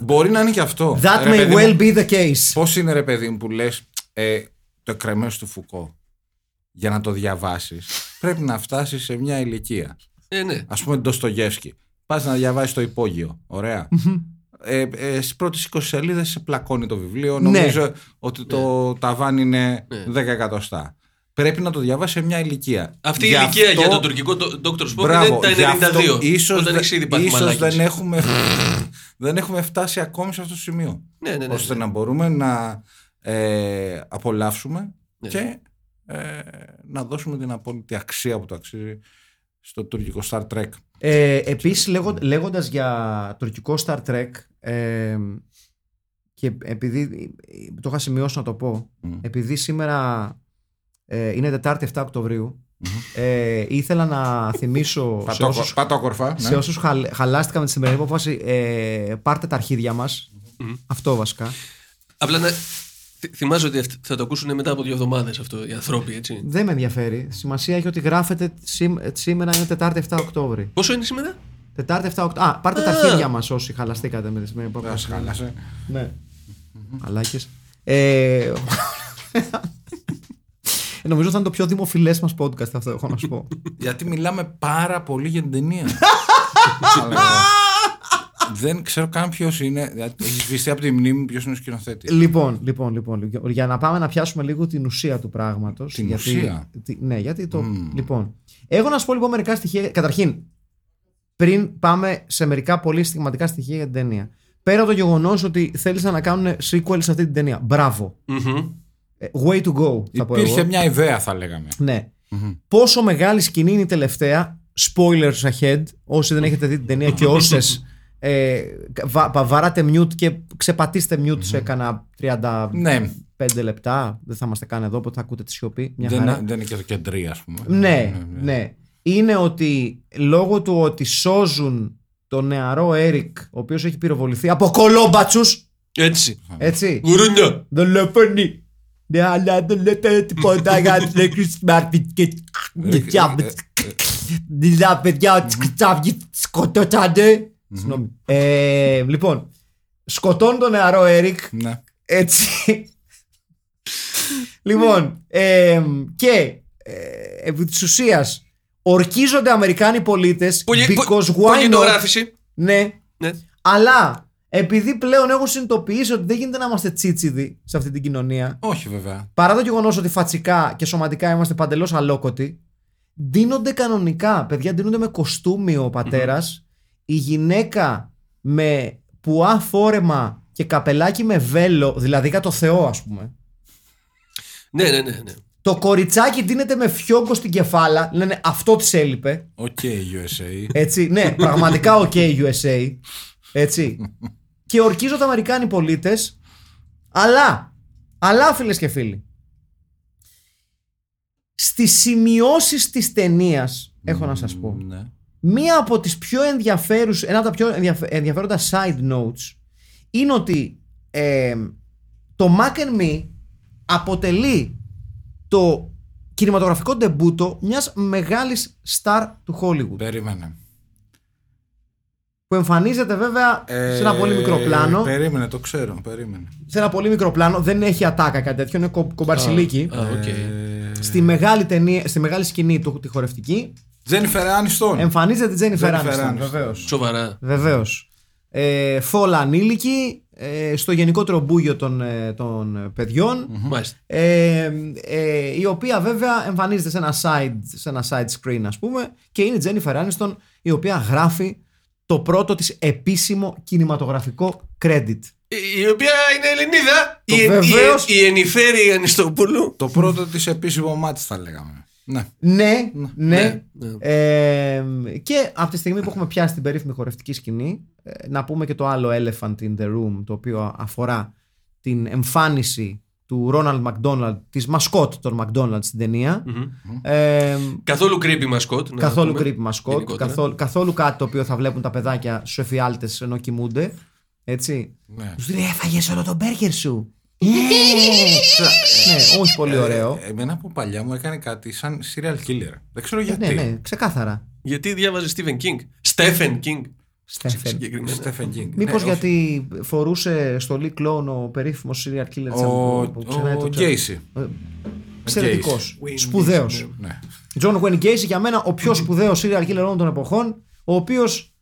Μπορεί να είναι και αυτό. That Ρε, may παιδί well μου, be the case. Πώς είναι ρε παιδί μου που λες ε, το εκκρεμές του Φουκώ για να το διαβάσεις πρέπει να φτάσεις σε μια ηλικία. Ε, ναι. Ας πούμε το Στογεύσκι. Πας να διαβάσεις το υπόγειο. Ωραία. Ε, ε, στις πρώτες 20 σελίδες σε πλακώνει το βιβλίο. Ναι. Νομίζω ότι το ταβάνι είναι 10 εκατοστά. Πρέπει να το διαβάσει σε μια ηλικία. Αυτή η Γι' ηλικία αυτό- για τον τουρκικό το- Dr. Spock Μπράβο, είναι τα γι' αυτό 92. ίσως, όταν δε- έχεις ήδη πάθει ίσως μαλάκες. δεν, έχουμε, δεν έχουμε φτάσει ακόμη σε αυτό το σημείο. Ναι, ναι, ναι, ώστε ναι. να μπορούμε να ε, απολαύσουμε Ναι. και ε, να δώσουμε την απόλυτη αξία που το αξίζει στο τουρκικό Star Trek. Ε, Επίσης, λέγοντας για τουρκικό Star Trek, ε, και επειδή ε, το είχα σημειώσει να το πω, Μμ. επειδή σήμερα ε, είναι Τετάρτη 7 οκτωβριου ε, ήθελα να θυμίσω σε όσους, Πατόκορφα. σε Ναι. όσους χαλ- χαλάστηκαν με τη σημερινή απόφαση, ε, πάρτε τα αρχίδια μας. Αυτό βασικά. Απλά να. Θυ- Θυμάσαι ότι αυτ- θα το ακούσουν μετά από δύο εβδομάδες αυτό οι ανθρώποι, έτσι; Δεν με ενδιαφέρει. Σημασία έχει ότι γράφεται σήμ- σήμερα είναι Τετάρτη 7 Οκτώβρη. Πόσο είναι σήμερα; Τετάρτη 7 Οκτώβρη. Α, πάρτε τα Α. αρχίδια μας όσοι χαλαστήκατε με τη σημερινή Δεν απόφαση. σε χάλασε. Ναι. Μαλάκες. Ε, ε, νομίζω θα είναι το πιο δημοφιλές μας podcast αυτό έχω να σου πω. Γιατί μιλάμε πάρα πολύ για την ταινία. Αλλά, Δεν ξέρω καν ποιος είναι. δηλαδή, Έχεις σβηστεί από τη μνήμη ποιος είναι ο σκηνοθέτης. λοιπόν, λοιπόν, λοιπόν, για να πάμε να πιάσουμε λίγο την ουσία του πράγματος. Την γιατί, ουσία; τι- ναι, γιατί το... Λοιπόν, έχω να σου πω λοιπόν μερικά στοιχεία. Καταρχήν, πριν πάμε σε μερικά πολύ στιγματικά στοιχεία για την ταινία. Πέρα από το γεγονός ότι θέλησαν να κάνουν sequel σε αυτή την ταινία. Μπράβο. Μμμ. Ε, Way to go, θα πω Υπήρχε εγώ. μια ιδέα, θα λέγαμε. Ναι. Πόσο μεγάλη σκηνή είναι η τελευταία. Spoilers ahead. Όσοι δεν έχετε δει την ταινία και όσες. Ε, βα, βα- βαράτε mute και ξεπατήστε mute σε κανένα 35 Ναι, λεπτά. Δεν θα είμαστε καν εδώ, οπότε θα ακούτε τη σιωπή. Μια δεν, χαρά. είναι- δεν είναι και το κεντρί, α πούμε. Ναι, ναι. Είναι ότι λόγω του ότι σώζουν τον νεαρό Έρικ, ο οποίος έχει πυροβοληθεί από κολόμπατσους, Έτσι. έτσι. Γουρούνια. Δολοφονεί. Ναι, αλλά δεν λέτε τίποτα για τις λέξεις Μάρτιν και... Δηλαδή, παιδιά, ότι σκουτσάβγι σκοτώσατε. Συγγνώμη. Ε, Λοιπόν, σκοτώνει τον νεαρό Έρικ, Ναι. έτσι. λοιπόν, ε, και ε, επί της ουσίας ορκίζονται Αμερικάνοι πολίτες Πολυ- because πο- why not, Πολιτογράφηση. ναι, Ναι. αλλά επειδή πλέον έχω συνειδητοποιήσει ότι δεν γίνεται να είμαστε τσίτσιδοι σε αυτή την κοινωνία, Όχι, βέβαια. παρά το γεγονός ότι φατσικά και σωματικά είμαστε παντελώς αλόκοτοι, ντύνονται κανονικά. Παιδιά, ντύνονται με κοστούμι ο πατέρας η γυναίκα με πουά φόρεμα και καπελάκι με βέλο, δηλαδή για το Θεό, ας πούμε. Ναι, ναι, ναι. ναι. Το κοριτσάκι ντύνεται με φιόγκο στην κεφάλα. Λένε αυτό της έλειπε. OK, USA. Έτσι, ναι, πραγματικά OK USA. Έτσι. και ορκίζονται Αμερικάνοι πολίτες. Αλλά, αλλά φίλες και φίλοι, στις σημειώσεις της ταινίας, έχω να σας πω, Ναι. Μία από τις πιο ενδιαφέρουσες, ένα από τα πιο ενδιαφε- ενδιαφέροντα side notes είναι ότι ε, το Mac and Me αποτελεί το κινηματογραφικό ντεμπούτο μιας μεγάλης star του Hollywood Περίμενε. που εμφανίζεται βέβαια σε ένα πολύ μικρό Ε, πλάνο Περίμενε, το ξέρω. Περίμενε. σε ένα πολύ μικρό πλάνο δεν έχει ατάκα κάτι τέτοιο είναι κο- κομπαρσιλίκι Α, οκ. στη, μεγάλη ταινία, στη μεγάλη σκηνή του τη χορευτική Τζένιφερ Άνιστον. εμφανίζεται η Τζένιφερ Jennifer Άνιστον Aniston. βεβαίως Σοβαρά. Βεβαίως. Ε, φόλα ανήλικη ε, στο γενικότερο μπούγιο των, ε, των παιδιών. Μάλιστα. Ε, ε, η οποία βέβαια εμφανίζεται σε ένα side, σε ένα side screen ας πούμε και είναι η Jennifer Aniston η οποία γράφει το πρώτο της επίσημο κινηματογραφικό credit. Η- Η οποία είναι Ελληνίδα. Το Η, η, βεβαίως- η Ενηφέρη Ανιστοπούλου. Το πρώτο της επίσημο μάτι, θα λέγαμε. Ναι. Ναι, ναι. ναι. Ε, και από τη στιγμή που έχουμε πιάσει την περίφημη χορευτική σκηνή, ε, να πούμε και το άλλο Elephant in the Room, το οποίο αφορά την εμφάνιση του Ronald McDonald, της μασκότ των McDonald στην ταινία. Ε, Καθόλου creepy μασκότ. να καθόλου πούμε, creepy μασκότ, γενικότερα. καθόλου, καθόλου κάτι το οποίο θα βλέπουν τα παιδάκια στους εφιάλτες ενώ κοιμούνται. Έτσι. ναι. Τους λέει έφαγες όλο τον μπέργκερ σου. Ναι, όχι πολύ ωραίο. Ε, εμένα από παλιά μου έκανε κάτι σαν serial killer. Δεν ξέρω γιατί. ναι, ναι, ξεκάθαρα. Γιατί διάβαζες Stephen King; Stephen King. Στέφεν. Συγκεκριμένα. Στέφεν Κίνγκ. Μήπως Ναι, όχι. γιατί φορούσε στολή κλόουν ο περίφημος serial killer της Ο, Αμερικής που ξενάει το ο τσάκ. Γκέισι. Εξαιρετικός. Wayne Σπουδαίος. Gacy, Ναι. John Wayne Gacy για μένα ο πιο σπουδαίο serial killer όλων των εποχών, ο οποίος.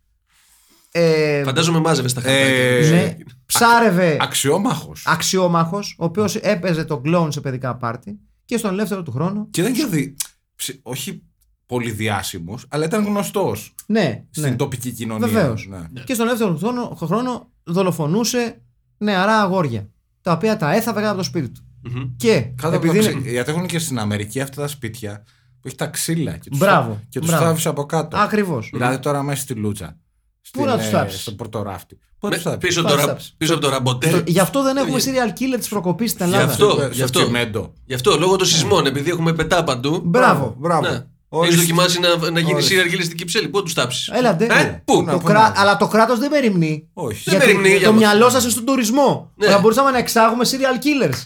Ε, Φαντάζομαι μάζευε τα χαρτιά. Ε, ναι, ψάρευε Αξιόμαχος. αξιόμαχος, ο οποίος έπαιζε τον κλόουν σε παιδικά πάρτι και στον ελεύθερο του χρόνο. Και ήταν και δι... ψ- όχι πολύ διάσημο, αλλά ήταν γνωστός Ναι, στην ναι. τοπική κοινωνία. Βεβαίως. Ναι. Και στον ελεύθερο του χρόνο, χρόνο δολοφονούσε νεαρά αγόρια. Τα οποία τα έθαβε από το σπίτι του. Μμμ. Και Κάτω από επειδή τα είναι. ξύ- Γιατί έχουν και στην Αμερική αυτά τα σπίτια που έχει τα ξύλα και τους Μπράβο, και τους μπράβο. θάβεις από κάτω. Ακριβώς. Δηλαδή τώρα μέσα στη Λούτσα. Στην, να τους ε, θάψεις; Στο πορτοράφτη. Πού Με- τους θάψεις; πίσω, Πάμε το, ρα- στάψη. πίσω από το ραμποτέλ. Το- Γι' αυτό δεν έχουμε serial killer της προκοπής στην Γι' Ελλάδα. αυτό, Στο- γι' στο αυτό. τσιμέντο. Γι' αυτό, λόγω των σεισμών, επειδή έχουμε πετά παντού. Μπράβο. Μπράβο. Ναι. Ορίστε. Έχεις δοκιμάσει να, να γίνει Ορίστε. serial killer στην Κυψέλη. Πού τους τάψει. Έλατε. Ε, πού; να Το πω, κρά... να- Αλλά το κράτος δεν μεριμνεί. Όχι. Δεν Γιατί μεριμνεί για το μας. μυαλό σας είναι στον τουρισμό. Ναι. Θα μπορούσαμε να εξάγουμε serial killers.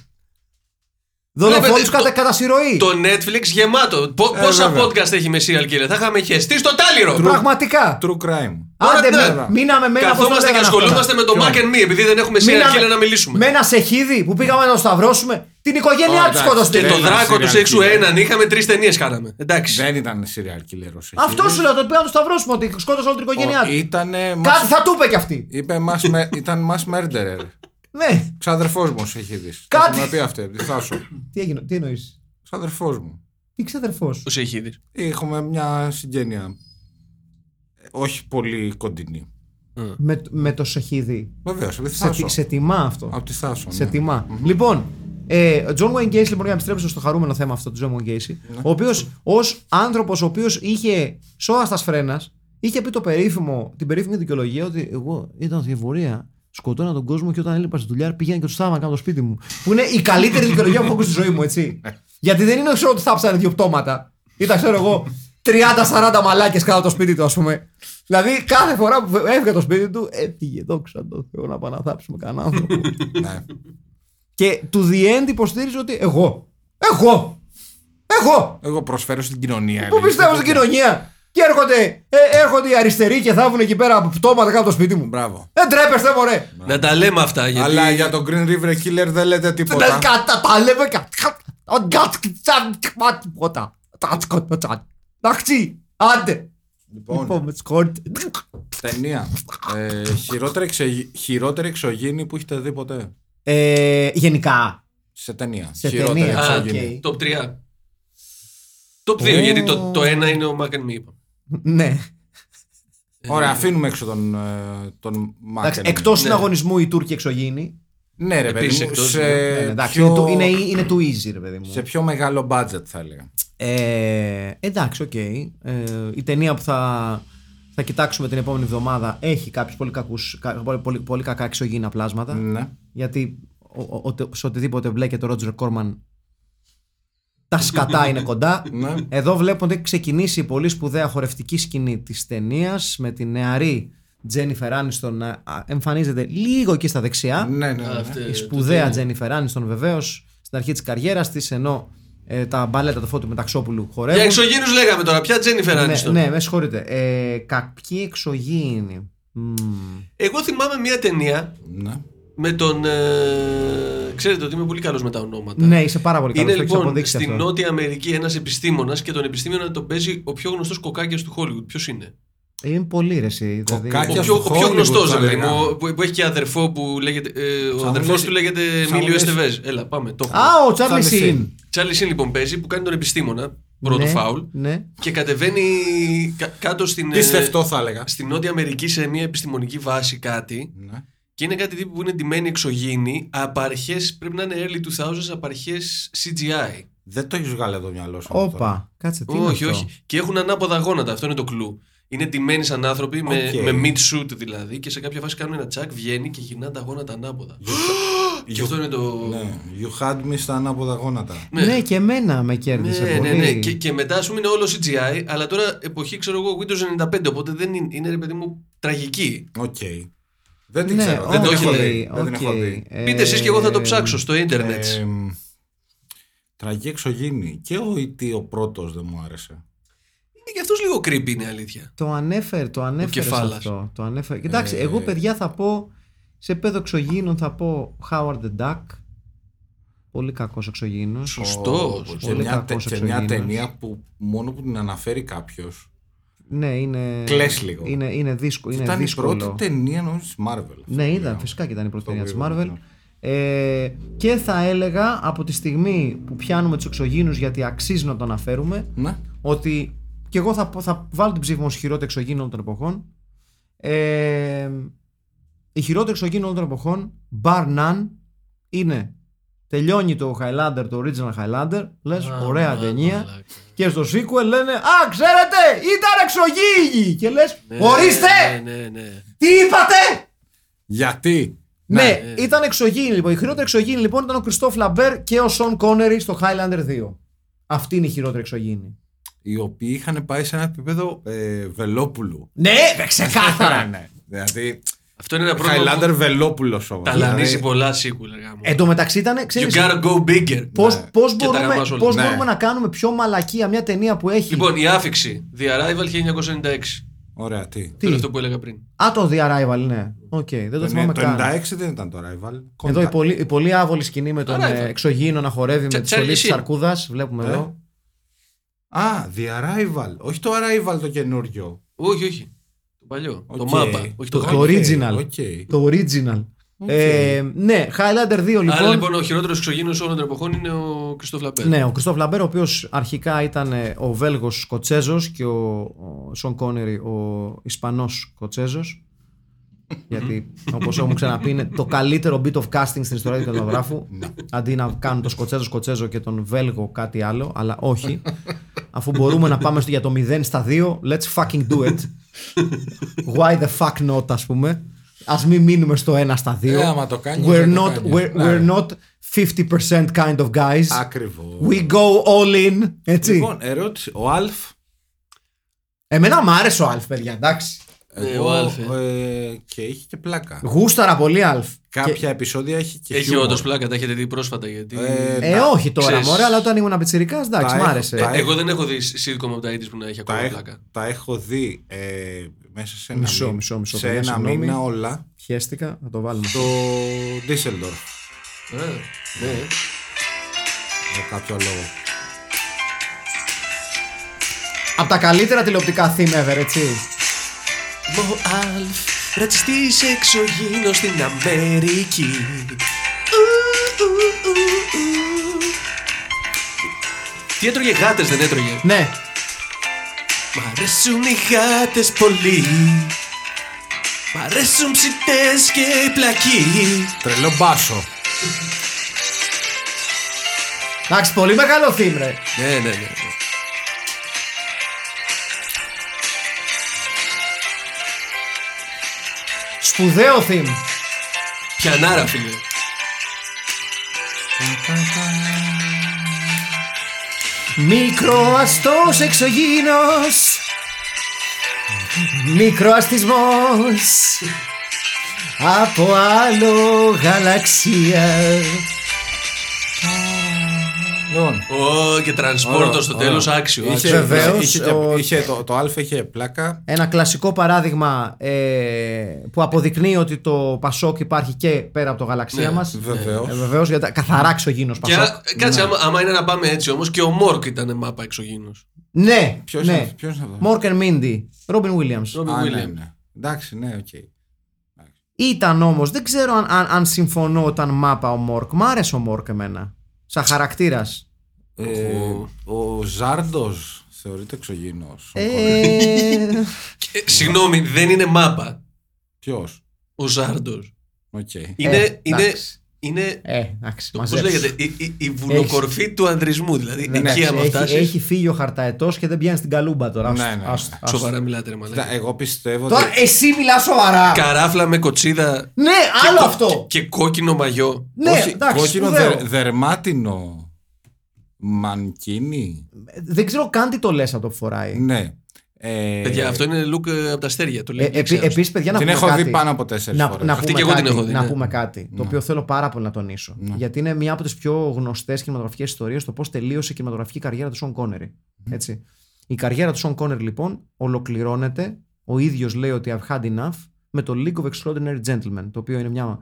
Δολοφόνου Βλέπετε, κατά, το- κατά συρροή. Το Netflix γεμάτο. Πο- Ε, πόσα βέβαια. podcast έχει με serial killer. Θα είχαμε χεστεί στο τάλιρο. Πραγματικά. True crime. Άντε, ναι. με- μείναμε με ένα. πώς το Καθόμαστε και λέγανε ασχολούμαστε αυτά. με το Mac and Me επειδή δεν έχουμε serial Μείναμε killer να μιλήσουμε. Με ένα σεχίδι που πήγαμε να το σταυρώσουμε. Την οικογένειά Ω, του εντάξει. σκότωσε. Και Δεν το ήταν δράκο τους serial έξω killer. έναν είχαμε τρεις ταινίες κάναμε. Εντάξει. Δεν ήταν serial killer ως Αυτός σου λέω, το πήγαμε να το σταυρώσουμε ότι σκότωσε όλη την οικογένειά του. Ήτανε Κάτι mass- θα του είπε κι αυτή. Είπε mass me- ήταν mass murderer. Ναι. Ξαδερφός μου έχει δει. Κάτι. Θα μου πει αυτό, τη Θάσο. Τι έγινε, τι εννοείς; Ξαδερφός μου. Τι ξαδερφός; Πώς έχει δει; Έχουμε μια συγγένεια. ε, Όχι πολύ κοντινή. Με, με το σεχίδι. Βεβαίως, από τη Σε, Θάσο. τι- σε τιμά αυτό. Από τη Θάσο. Σε ναι. τιμά. Λοιπόν, ε, ο John Wayne Gacy, λοιπόν, για να επιστρέψω στο χαρούμενο θέμα αυτό του John Wayne Gacy, ο οποίος ως άνθρωπος ο οποίος είχε σώα στα φρένα, είχε πει το περίφημο, την περίφημη δικαιολογία ότι εγώ ήταν στη εφορία, σκοτώνα τον κόσμο και όταν έλειπα στη δουλειά πήγαινα και του θάβανα κάτω στο σπίτι μου. Που είναι η καλύτερη δικαιολογία που έχω ακούσει στη ζωή μου, έτσι. Γιατί δεν είναι ξέρω ότι θάψανε δύο πτώματα. Ήταν, ξέρω εγώ, 30-40 μαλάκες κάτω το σπίτι του, ας πούμε. Δηλαδή, κάθε φορά που έφυγε το σπίτι του, έφυγε, δόξα τω Θεώ, να πάμε να θάψουμε κανένα άνθρωπο. Ναι. Και του the end υποστήριζε ότι εγώ. Εγώ. Εγώ. Εγώ προσφέρω στην κοινωνία. Που λέει. πιστεύω στην κοινωνία; Και έρχονται, ε, έρχονται οι αριστεροί και θάβουν εκεί πέρα από πτώματα κάτω από το σπίτι μου. Μπράβο. Δεν τρέπεστε, μωρέ. Να τα λέμε αυτά γιατί. Αλλά για τον Green River Killer δεν λέτε Δεν τίποτα. κατά τα λέμε κατά. Ο γκάτ τσαν τίποτα. Τα σκοτώ τσαν. Εντάξει. Άντε. Λοιπόν, Λοιπόν, με συγχωρείτε. ταινία. Ε, χειρότερη, εξε- χειρότερη εξωγήινη που έχετε δει ποτέ; Ε, γενικά. Σε ταινία. Σε χειρότερη ταινία. Α, εξωγήινη. Top 3. Top 2, γιατί το, το ένα είναι ο Mac and Me. Είπαμε. Ναι. Ωραία, αφήνουμε έξω τον, ε, τον Εντάξει, Mac. εκτός Ναι. συναγωνισμού η Τούρκοι εξωγήινοι. Ναι, ρε παιδί Επίσης μου. εκτός, Σε, Ναι, ναι, εντάξει, πιο, είναι, του- είναι, είναι too easy, ρε παιδί μου. σε πιο μεγάλο budget θα έλεγα. Ε, εντάξει, οκ. Ε, η ταινία που θα, θα κοιτάξουμε την επόμενη εβδομάδα έχει κάποιους πολύ, κακούς, κα- πολύ, πολύ, πολύ κακά εξωγήινα πλάσματα. Ναι. Γιατί ο, ο, ο- σε οτιδήποτε μπλέκεται ο Ρότζερ Κόρμαν τα σκατά είναι κοντά. Ναι. Εδώ βλέπουμε ότι έχει ξεκινήσει η πολύ σπουδαία χορευτική σκηνή της ταινίας με τη νεαρή Τζένιφερ Άνιστον να α, εμφανίζεται λίγο εκεί στα δεξιά. Ναι, ναι, ναι. Αυτή- Η σπουδαία Τζένιφερ Άνιστον βεβαίως στην αρχή της καριέρας της, ενώ ε, τα μπαλέτα του Φώτου Μεταξόπουλου χορεύουν. Για εξωγήνου λέγαμε τώρα. Ποια Τζένιφερ ναι, Άνιστον; ναι, με συγχωρείτε. Ε, κάποιοι εξωγήινοι. Μμμ. Εγώ θυμάμαι μια ταινία ναι. με τον. Ε, ξέρετε ότι είμαι πολύ καλός με τα ονόματα. Ναι, είσαι πάρα πολύ καλός. Είναι το έχεις λοιπόν αποδείξει στη αυτό. Νότια Αμερική ένας επιστήμονας και τον επιστήμονα τον παίζει ο πιο γνωστός κοκάκιας του Hollywood. Ποιος είναι; Είναι πολύ ρε, εσύ. Δηλαδή, Κοκάκιας Ο στο πιο, ο πιο Hollywood, γνωστός, θα δηλαδή. λέγαμε. μου, Που, που έχει και αδερφό που λέγεται. Ε, ο Σαν αδερφός λες- του λέγεται σαν Εμίλιο λες- Εστεβέζ. Έλα, πάμε. Το έχουμε. Α, ο Τσάρλι Charlie Σιν. Sheen. Τσάρλι Σιν λοιπόν παίζει που κάνει τον επιστήμονα. Πρώτο ναι, φάουλ. Ναι. Και κατεβαίνει κα- κάτω στην. ε, Πιστευτό θα έλεγα. Στην Νότια Αμερική σε μια επιστημονική βάση κάτι. Ναι. Και είναι κάτι τύπου που είναι ντυμένοι εξωγήινοι από αρχές, πρέπει να είναι early 2000s, από αρχές CGI. Δεν το έχεις βγάλει εδώ το μυαλό σου. αυτό. Όπα. Κάτσε, τι είναι όχι, αυτό; όχι. Και έχουν ανάποδα γόνατα, αυτό είναι το κλου. Είναι ντυμένοι σαν άνθρωποι με, Οκ. με meat suit δηλαδή και σε κάποια φάση κάνουν ένα τσακ, βγαίνει και γυρνά τα γόνατα ανάποδα. και αυτό είναι το. Ναι. You had me στα ανάποδα γόνατα. Ναι. Ναι, και εμένα με κέρδισε Ναι, ναι, πολύ. ναι. Και, και μετά, ας πούμε, είναι όλο CGI, αλλά τώρα εποχή, ξέρω εγώ, Windows 95, οπότε δεν είναι, είναι ρε παιδί μου, τραγική. Οκ. Δεν την Ναι, ξέρω. δεν Δεν το την έχω έχει δει. Δεν την οκ. έχω δει. Ε, Πείτε εσείς και εγώ θα το ψάξω στο ίντερνετ. Ε, Τραγική εξωγήινη. Και ο E.T. ο πρώτος δεν μου άρεσε. για αυτός λίγο creepy είναι η αλήθεια. Το ανέφερε, το ανέφερες κεφάλας. αυτό. Το ανέφερε. Κοιτάξτε, Ε, εγώ παιδιά θα πω σε επίπεδο εξωγήινων θα πω Howard the Duck. Πολύ κακός εξωγήινος. Σωστός. Και Πολύ μια, τε- κακός και μια εξωγήινος. ταινία που μόνο που την αναφέρει κάποιος. Ναι, είναι. Κλαις λίγο. Είναι, είναι, δύσκολο. είναι Ήταν δύσκολο. η πρώτη ταινία νομίζω της Marvel. Ναι, αυτό ήταν, που φυσικά και ήταν η πρώτη Το ταινία της γρήγορα, Marvel. ναι. Ε, και θα έλεγα από τη στιγμή που πιάνουμε τους εξωγήινους γιατί αξίζει να το αναφέρουμε Ναι. ότι και εγώ θα, πω- θα βάλω την ψήφο μου ως χειρότερο εξωγήινο όλων των εποχών ε, η χειρότερη εξωγήινο όλων των εποχών bar none είναι τελειώνει το Highlander, το original Highlander λες Α, ωραία α, ταινία μαλάκα. και στο sequel λένε Α, ξέρετε, ήταν εξωγήινοι! Και λες, Ναι, ορίστε! Ναι, ναι, ναι. Τι είπατε! Γιατί; Ναι, ήταν εξωγήινη λοιπόν. Η χειρότερη εξωγήινη λοιπόν ήταν ο Κριστόφ Λαμπέρ και ο Σον Κόνερι στο Highlander 2. Αυτή είναι η χειρότερη εξωγήινη. Οι οποίοι είχαν πάει σε ένα επίπεδο ε, Βελόπουλου. Ναι, ξεκάθαρα. ναι. Δηλαδή. Αυτό είναι ένα πρόβλημα Highlander που Βελόπουλος όμως. ταλανίζει πολλά sequel. ρε γαμώ. Εν τω μεταξύ ήταν, You ξέρεις, gotta go bigger. πώς, Ναι. πώς, Και τα μπορούμε, γαμάς όλα. πώς Ναι. μπορούμε να κάνουμε πιο μαλακία μια ταινία που έχει... Λοιπόν, η άφιξη. The Arrival 1996. Ωραία, τι; Τι; Το αυτό που έλεγα πριν. Α, το The Arrival, ναι. Οκ, δεν το Το, θυμάμαι το καν. 96 δεν ήταν το Arrival. Εδώ η πολύ, η πολύ άβολη σκηνή με τον Arrival. ε, εξωγήινο να χορεύει με Τσα- τη στολή Charlie της Sheen. αρκούδας. Βλέπουμε Ε. εδώ. Α, The Arrival. Όχι το Arrival το καινούριο. Όχι, όχι. Το παλιό. Το Οκ. μάπα. Όχι το Το- γαμώ. το original. Ok. Το original. Ε, ναι, Highlander 2 λοιπόν. Άρα λοιπόν ο χειρότερος εξωγήινος όλων των εποχών είναι ο Κριστόφ Λαμπέρ. Ναι, ο Κριστόφ Λαμπέρ, ο οποίος αρχικά ήταν ε, ο Βέλγος Σκοτσέζος και ο, ο Σον Κόνερι ο Ισπανός Σκοτσέζος. Γιατί, όπως έχουμε ξαναπεί, είναι το καλύτερο bit of casting στην ιστορία του κινηματογράφου. αντί να κάνουν το Σκοτσέζο Σκοτσέζο και τον Βέλγο κάτι άλλο, αλλά όχι. Αφού μπορούμε να πάμε στο- για το 0 στα 2, let's fucking do it. Why the fuck not, ας πούμε. Α μην μείνουμε στο 1 στα 2. Ε, άμα το κάνεις, we're, δεν το not, κάνεις. we're, Ναι. we're not 50% kind of guys. Ακριβώς. We go all in. Έτσι. Λοιπόν, ερώτηση. Ο Αλφ. Εμένα μ' άρεσε ο Αλφ, παιδιά, εντάξει. Ναι, εγώ, ο Αλφ, ε, και έχει και πλάκα. Γούσταρα πολύ Αλφ. Κάποια επεισόδια έχει και Έχει χιούμορ. όντως πλάκα, τα έχετε δει πρόσφατα γιατί. Ε, Ε, τα- όχι τώρα, ξέρεις. μωρέ, αλλά όταν ήμουν πιτσιρικάς, εντάξει, Τα μ' έχω- άρεσε. τα Ε, εγώ δεν έχω δει sitcom από τα 80's που να έχει τα, ακόμα έχ- πλάκα. τα έχω δει ε, μέσα σε ένα, Μισό, μήνα- μισό, μισό, σε παιδιά, ένα συγγνώμη. μήνα όλα. Χαίστηκα, θα το βάλουμε. Το Düsseldorf. Ε, ναι. Για κάποιο λόγο. Από τα καλύτερα τηλεοπτικά theme ever, έτσι. Μο Αλφ, ρατσιστής εξωγήινος στην Αμερική. Ου, ου, ου, ου. Τι έτρωγε γάτες δεν έτρωγε; Ναι, Μ' αρέσουν οι γάτες πολύ. Μ' αρέσουν ψητές και οι πλακοί. Τρελό μπάσο. εντάξει, πολύ μεγάλο theme, ρε. Ναι, ναι, ναι. Σπουδαίο theme. Πιανάρα, φίλε. Μικροαστός εξωγήινος Μικροαστισμός Από άλλο γαλαξία Λοιπόν, Ω, και τρανσπόρτο στο τέλος άξιο. Είχε, άξιο. Βεβαίως, είχε, και- ο- είχε το, το Α είχε πλάκα. Ένα κλασικό παράδειγμα ε, που αποδεικνύει ότι το Πασόκ υπάρχει και πέρα από το γαλαξία Ναι, μας Βεβαίως. ε, Βεβαίως, γιατί καθαρά εξωγήινος Και Πασόκ α- κάτσε, άμα, άμα είναι να πάμε έτσι όμως και ο Μόρκ ήταν μάπα εξωγήινος. Ναι, Ποιος ναι. είναι- ποιος είναι αυτός; Mork and Mindy, Ρόμπιν Βίλιαμς Ρόμπιν Α, ναι, Βίλιαμς. ναι. Εντάξει, ναι, οκ. Ήταν όμως, δεν ξέρω αν, αν, αν συμφωνώ ήταν μάπα ο Μόρκ Μ' άρεσε ο Μόρκ εμένα Σαν χαρακτήρας Ε, ο Ζάρντοζ θεωρείται εξωγήινος. Ε, Ε, Συγγνώμη, δεν είναι μάπα. Ποιος; Ο Ζάρντος. Οκ. Είναι, Ε, είναι, εντάξει. Είναι ε, εντάξει, το, μαζέψου. πώς λέγεται, η, η, η βουλοκορφή του ανδρισμού. Δηλαδή, Ναι, εκεί εντάξει, άμα έχει, φτάσεις, έχει φύγει ο χαρταετός και δεν πιάνει στην καλούμπα τώρα. Ναι, Άστο, ναι, ναι. άστο, άστο. Σοβαρά μιλάτε, ρε Κοίτα, μαλάκα. εγώ πιστεύω Τώρα ότι. εσύ μιλάς σοβαρά. Καράφλα με κοτσίδα Ναι, και, άλλο κο- αυτό. και, και κόκκινο μαγιό. ναι, όχι, εντάξει, κόκκινο σπουδαίο. δερ- δερμάτινο. Μανκίνι. Δεν ξέρω καν τι το λες αυτό που φοράει. Ναι. Ε, Παιδιά, αυτό είναι look ε, από τα αστέρια. Το λέει. Ε, και επί, ξέρω. επίσης, παιδιά, να Την πούμε έχω κάτι. δει πάνω από τέσσερις να, φορές. να Αυτή πούμε και εγώ την κάτι, έχω δει, να ναι. πούμε κάτι το οποίο θέλω πάρα πολύ να τονίσω. Γιατί είναι μια από τις πιο γνωστές κινηματογραφικές ιστορίες το πώς τελείωσε η κινηματογραφική καριέρα του Σον Κόνερι. Έτσι. Η καριέρα του Σον Κόνερ λοιπόν ολοκληρώνεται, ο ίδιος λέει ότι I've had enough, με το League of Extraordinary Gentlemen, το οποίο είναι μια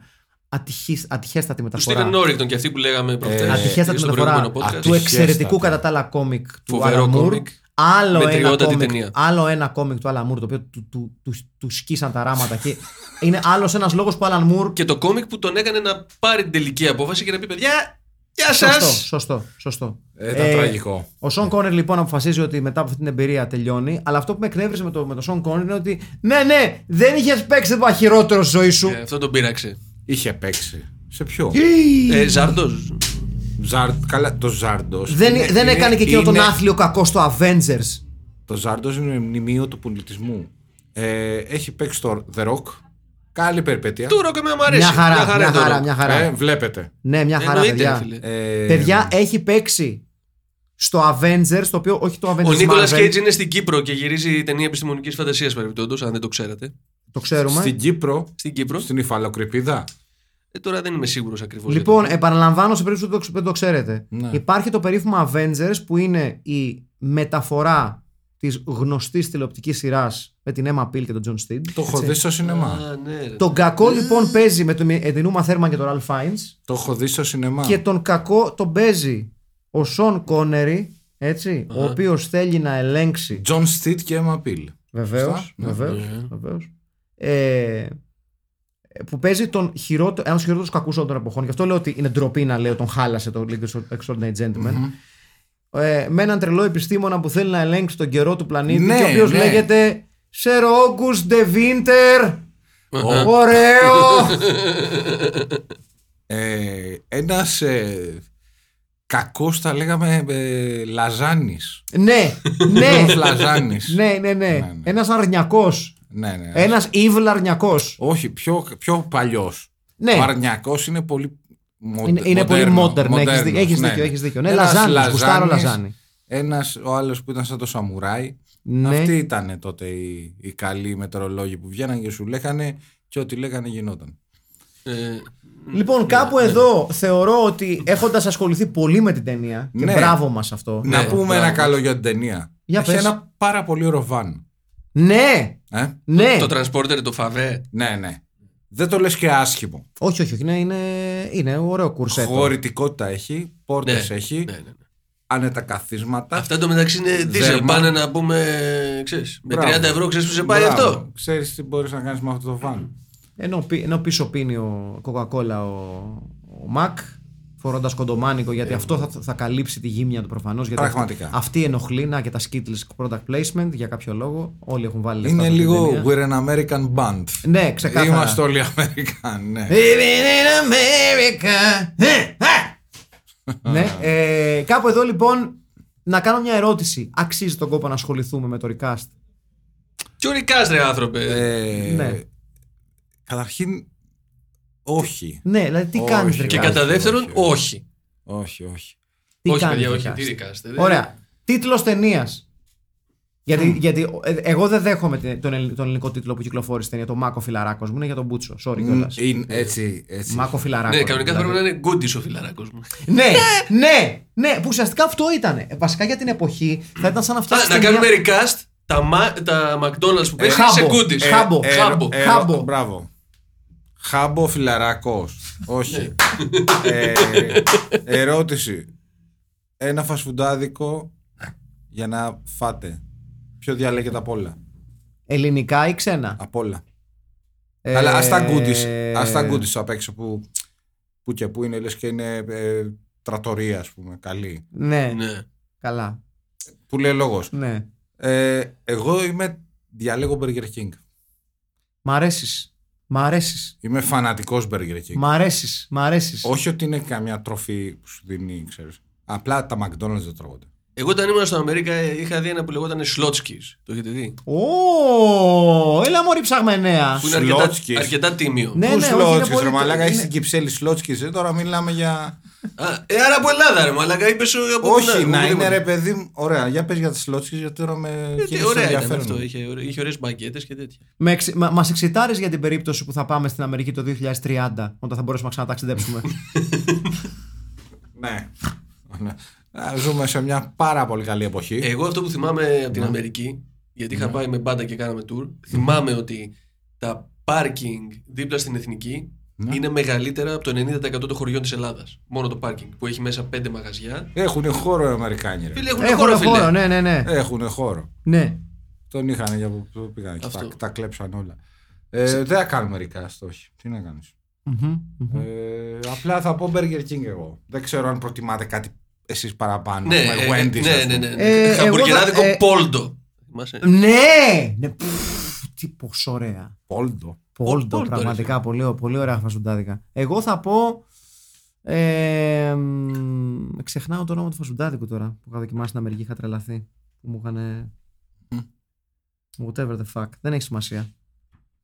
ατυχής, ατυχέστατη Του μεταφορά. Steven Norrington και αυτοί που λέγαμε προχθές Ατυχέστατη στο μεταφορά προηγούμενο podcast. του εξαιρετικού Ατυχέστατη. κατά τα άλλα κόμικ του Φοβερό Alan Moore. κόμικ. Άλλο ένα, Μετριότατη κόμικ, ταινία. άλλο ένα κόμικ του Alan Moore το οποίο του, του, του, του σκίσαν τα ράματα και είναι άλλος ένας λόγος που ο Alan Moore. Και το κόμικ που τον έκανε να πάρει την τελική απόφαση και να πει παιδιά, γεια Σωστό, σας. σωστό, σωστό. Ε, ήταν τραγικό. Ο Σον Κόνερι λοιπόν αποφασίζει ότι μετά από αυτή την εμπειρία τελειώνει. Αλλά αυτό που με εκνεύρισε με το, με το Σον Κόνερι είναι ότι ναι, ναι, δεν είχες παίξει το χειρότερο στη ζωή σου. Ε, αυτό τον πείραξε. Είχε παίξει. Σε ποιο; Ε, Ζάρντος. Ζαρ... Καλά, το Ζάρντος. δεν, δεν έκανε και εκείνο τον άθλιο κακό στο Avengers. Το Ζάρντος είναι μνημείο του πολιτισμού. Ε, έχει παίξει στο The Rock. Καλή περιπέτεια. Του ρο και με μου αρέσει. Μια χαρά, μια είναι το χαρά, ρο. μια χαρά. Ε, βλέπετε. Ναι, μια χαρά, Εννοείται, παιδιά. ρε φίλε. Ε, Παιδιά, έχει παίξει στο Avengers, το οποίο όχι το Avengers Ο Νίκολα Marvel, Κέιτ είναι στην Κύπρο και γυρίζει ταινία επιστημονικής φαντασίας παρεμπιπτόντως, αν δεν το ξέρατε. το ξέρουμε. Στην Κύπρο, Στην Κύπρο. στην υφαλοκρηπίδα. Ε, τώρα δεν είμαι σίγουρος ακριβώς. Λοιπόν, επαναλαμβάνω σε περίπτωση που δεν το- δεν το ξέρετε. Ναι. Υπάρχει το περίφημο Avengers που είναι η μεταφορά της γνωστής τηλεοπτικής σειράς με την Emma Peel και τον John Steed. Το έχω δει στο σινεμά. ναι, Τον κακό λοιπόν παίζει με τον Εντινούμα Θέρμαν και τον Ralph Fiennes Το έχω δει στο σινεμά. και τον κακό τον παίζει ο Σον Κόνερι, έτσι, ο οποίος θέλει να ελέγξει John Steed και Emma Peel. Βεβαίως. Σωστά, ναι. Βεβαίως, βεβαίως. Ε, που παίζει τον χειρότερο, ένας χειρότερου κακούς όλων των εποχών. Γι' αυτό λέω ότι είναι ντροπή να λέω τον χάλασε το League of Extraordinary Gentlemen. Ε, με έναν τρελό επιστήμονα που θέλει να ελέγξει τον καιρό του πλανήτη Ναι, και ο οποίος ναι. λέγεται Sir August de Winter. Ωραίο! Ε, ένας ε, κακός θα λέγαμε ε, Λαζάνης. ναι, ναι. Ένας Λαζάνης. ναι, ναι, ναι. ναι. Ένας αρνιακός. Ναι, ναι. Ένας evil αρνιακό. Όχι, πιο, πιο παλιός. Ναι. Ο Αρνιακός είναι πολύ μοντε- Είναι, είναι πολύ μοντέρνος, modern. Ναι, έχεις, μοντέρνος, δίκιο, έχεις ναι, δίκιο. ναι. Έχεις δίκιο. Ναι, Ένας Λαζάνης. Γουστάρω Λαζάνης, Λαζάνη. Ένας ο άλλος που ήταν σαν το Σαμουράι. Ναι. Αυτοί ήταν τότε οι, οι καλοί μετεωρολόγοι που βγαίναν και σου λέγανε και ό,τι λέγανε γινόταν. Ε, Λοιπόν, κάπου εδώ θεωρώ ότι έχοντας ασχοληθεί πολύ με την ταινία. Και Ναι. μπράβο μας αυτό. Να πούμε μπράβο. ένα καλό για την ταινία. Για Έχει πες. ένα πάρα πολύ ωραίο βαν. Ναι! Ε; Ναι! Το transporter, το φαβέ. Ναι, ναι. Δεν το λες και άσχημο. Όχι, όχι, όχι. Είναι, είναι, είναι ωραίο κουρσέτο. Χωρητικότητα έχει, πόρτες Ναι, έχει, ναι, ναι, ναι. άνετα καθίσματα. Αυτά εντωμεταξύ είναι diesel. Δέρμα. Πάνε να πούμε. Ξέρεις, με 30 Μπράβο. ευρώ ξέρεις που σε πάει Μπράβο. αυτό. Ξέρεις τι μπορείς να κάνεις με αυτό το βαν. Ενώ, πι- ενώ πίσω πίνει ο Coca-Cola ο, ο Μακ, φορώντας κοντομάνικο, γιατί αυτό θα, θα καλύψει τη γύμνια του προφανώς. Πραγματικά. Αυτή ενοχλεί, να και τα Skittles product placement για κάποιο λόγο. Όλοι έχουν βάλει λεφτά Είναι σε αυτή την λίγο ταινία. We're an American band. Ναι, ξεκάθαρα. Είμαστε όλοι American, ναι. Living in America. ναι, ε, κάπου εδώ λοιπόν να κάνω μια ερώτηση. Αξίζει τον κόπο να ασχοληθούμε με το recast; Τι ορικάς ρε άνθρωπε; Ε, Ναι. Καταρχήν, όχι. Ναι, δηλαδή τι Όχι, κάνεις όχι. recast. Και κατά δεύτερον, όχι, όχι. Όχι, όχι. Τι όχι, κάνεις παιδιά, όχι. recast. Τι ρικάστε. Ωραία. Τίτλος ταινίας. Γιατί, γιατί ε, εγώ δεν δέχομαι την- τον, ελλη- τον ελληνικό τίτλο που κυκλοφόρησε η ταινία. Το Μάκο Φιλαράκος μου είναι για τον Μπούτσο. Sorry κιόλας. Είναι έτσι, έτσι. Μάκο Φιλαράκος. Ναι, κανονικά θα δηλαδή. πρέπει να είναι γκούντις ο φιλαράκος μου. Ναι, ναι, ναι, που ουσιαστικά αυτό ήταν. βασικά για την εποχή θα ήταν σαν να Α, φτιάξεις. να κάνουμε recast τα, μα- τα McDonald's που παίζει σε Χάμπο. γκούντις. Ε, Χάμπο. Ε, Χάμπο. ε, Χάμπο. Μπράβο. Χάμπο φιλαράκος. Όχι. ε, ερώτηση. Ένα φασφουντάδικο για να φάτε. Ποιο διαλέγετε απ' όλα; Ελληνικά ή ξένα; Απ' όλα. Ε, Αλλά ας τα γκούντις. Ας τα γκούντις απ' έξω που, που και που είναι λες και είναι ε, τρατορία ας πούμε. Καλή. Ναι, Ναι. καλά. Που λέει λόγος. Ναι. Ε, εγώ είμαι διαλέγω Burger King. Μ' αρέσεις; Μ' αρέσεις. Είμαι φανατικός Burger King. Μ' αρέσεις. Μ' αρέσεις. Όχι ότι είναι καμιά τροφή που σου δίνει, ξέρεις. Απλά τα McDonald's δεν τρώγονται. Εγώ όταν ήμουν στην Αμερικά είχα δει ένα που λεγόταν Σλότσκις. Το έχετε δει; Ω, έλα μωρή ψαγμενέα. Που είναι αρκετά, Σλότσκις. αρκετά τίμιο. Ναι, Πού ναι, όχι, είναι σλότσκις, πολύ- ρε μαλάκα, είναι- έχει στην Κυψέλη σλότσκις, ε, τώρα μιλάμε για... Α, ε, άρα από Ελλάδα, ρε Μαλάκα, είπες σου από Όχι, πού να είναι οπουδήποτε. ρε παιδί μου, ωραία, για πες για τις σλότσκις, γιατί τώρα με Γιατί κίνησε το ωραία ήταν ενδιαφέρον αυτό. μου. Είχε, ωραί- είχε ωραίες μπαγκέτες και τέτοια. Με εξ... μα, μας εξητάρεις για την περίπτωση που θα πάμε στην Αμερική το 2030, όταν θα μπορέσουμε να ξαναταξιδέψουμε. Ναι. Ναι. Α, Ζούμε σε μια πάρα πολύ καλή εποχή. Εγώ αυτό που θυμάμαι από την Αμερική, γιατί είχα πάει με μπάντα και κάναμε tour, θυμάμαι ότι τα πάρκινγκ δίπλα στην εθνική είναι μεγαλύτερα από το 90% των χωριών της Ελλάδας. Μόνο το πάρκινγκ που έχει μέσα πέντε μαγαζιά. Έχουν χώρο οι Αμερικάνοι. ρε. Φίλε, έχουν Έχουν χώρο, χώρο, φίλε. ναι, ναι, ναι. Έχουν χώρο. ναι. Τον είχαν για που που πήγαν και Αυτό. τα, τα κλέψαν όλα. Ε, δεν θα κάνουμε μερικά όχι. Τι να κάνεις. Μμμ, μμμ. Ε, απλά θα πω Burger King εγώ. Δεν ξέρω αν προτιμάτε κάτι εσείς παραπάνω. Ναι, με ε, Wendy's, ναι, ας ναι, πούμε. ναι. Ε, εγώ Χαμπουργκεράδικο θα- ε, Πόλντο. Θυμάσαι; Ναι! ναι. πφ, Τι πόσο ωραία. Πόλτο. Πόλτο, Πόλτο, ρε πραγματικά πολύ, ω- πολύ ωραία φασουντάδικα. Εγώ θα πω. Ε, μ, ξεχνάω το όνομα του φασουντάδικου τώρα που είχα δοκιμάσει στην Αμερική, είχα τρελαθεί. Που μου είχαν. Whatever the fuck. Δεν έχει σημασία.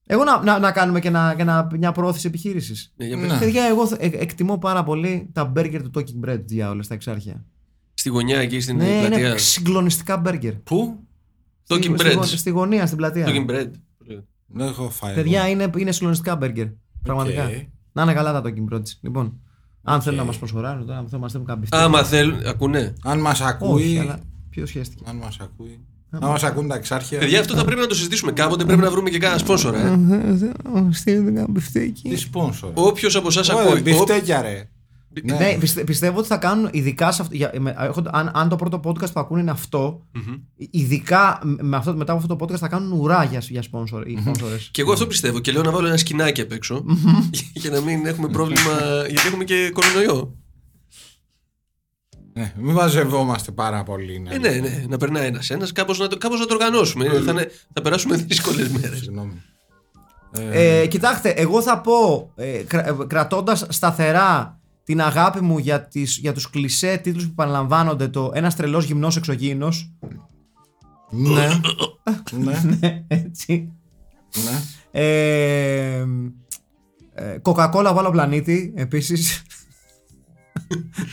Εγώ να, να, να κάνουμε και, να, και να, μια προώθηση επιχείρησης. Ναι, για Ναι. πες. Παιδιά, εγώ θε- ε- εκτιμώ πάρα πολύ τα μπέργκερ του Talking Bread, διάολες, στα εξάρχεια. Στη γωνιά εκεί στην Ναι, πλατεία. είναι συγκλονιστικά μπέργκερ. Πού; Talking Στη- στη, Bread. γω- στη γωνία, στην πλατεία. Talking bread. Δεν έχω φάει. Παιδιά, εγώ. είναι, είναι συγκλονιστικά μπέργκερ. Πραγματικά. Οκ. Να είναι καλά τα Talking Breads. Λοιπόν, αν Οκ. θέλουν να μας σπονσοράρουν τώρα, αν θέλουν να μας στέλνουν κάποια μπιφτέκι. Άμα θέλουν, ακούνε. Αν μας ακούει... Όχι, αλλά ποιος σχέστηκε. Αν μας ακούει... Αν μας ακούν τα Εξάρχεια... Παιδιά, αυτό θα πρέπει να το συζητήσουμε κάποτε. Πρέπει να βρούμε και κανένα σπόνσορα. Ε. Στείλτε ένα Τι μπιφτέκι. σπόνσορ. Όποιος από εσάς Ω, ακούει. μπιφτέκια ρε. Ναι, πιστε- πιστεύω ότι θα κάνουν ειδικά σε αυτό. για- με- έχω- αν, αν το πρώτο podcast που ακούνε είναι αυτό, ειδικά με αυτό, μετά από αυτό το podcast θα κάνουν ουρά για, για sponsor, οι sponsors. Και εγώ αυτό πιστεύω και λέω να βάλω ένα σκηνάκι απ' έξω για να μην έχουμε πρόβλημα. Γιατί έχουμε και κορονοϊό. Ναι, μην μαζευόμαστε πάρα πολύ. Ε, ναι, ναι, να περνάει ένας ένας, κάπως να, το- κάπως να το οργανώσουμε. Ε, θα, είναι- θα περάσουμε δύσκολες μέρες. Συγγνώμη. Ε, κοιτάξτε, εγώ θα πω, ε, κρα, ε, κρατώντας σταθερά την αγάπη μου για, τις, για τους κλισέ τίτλους που επαναλαμβάνονται το «Ένας τρελός γυμνός εξωγήινος», Ναι. Ναι. έτσι, Ναι. ε, ε, Coca-Cola από άλλο πλανήτη, επίσης.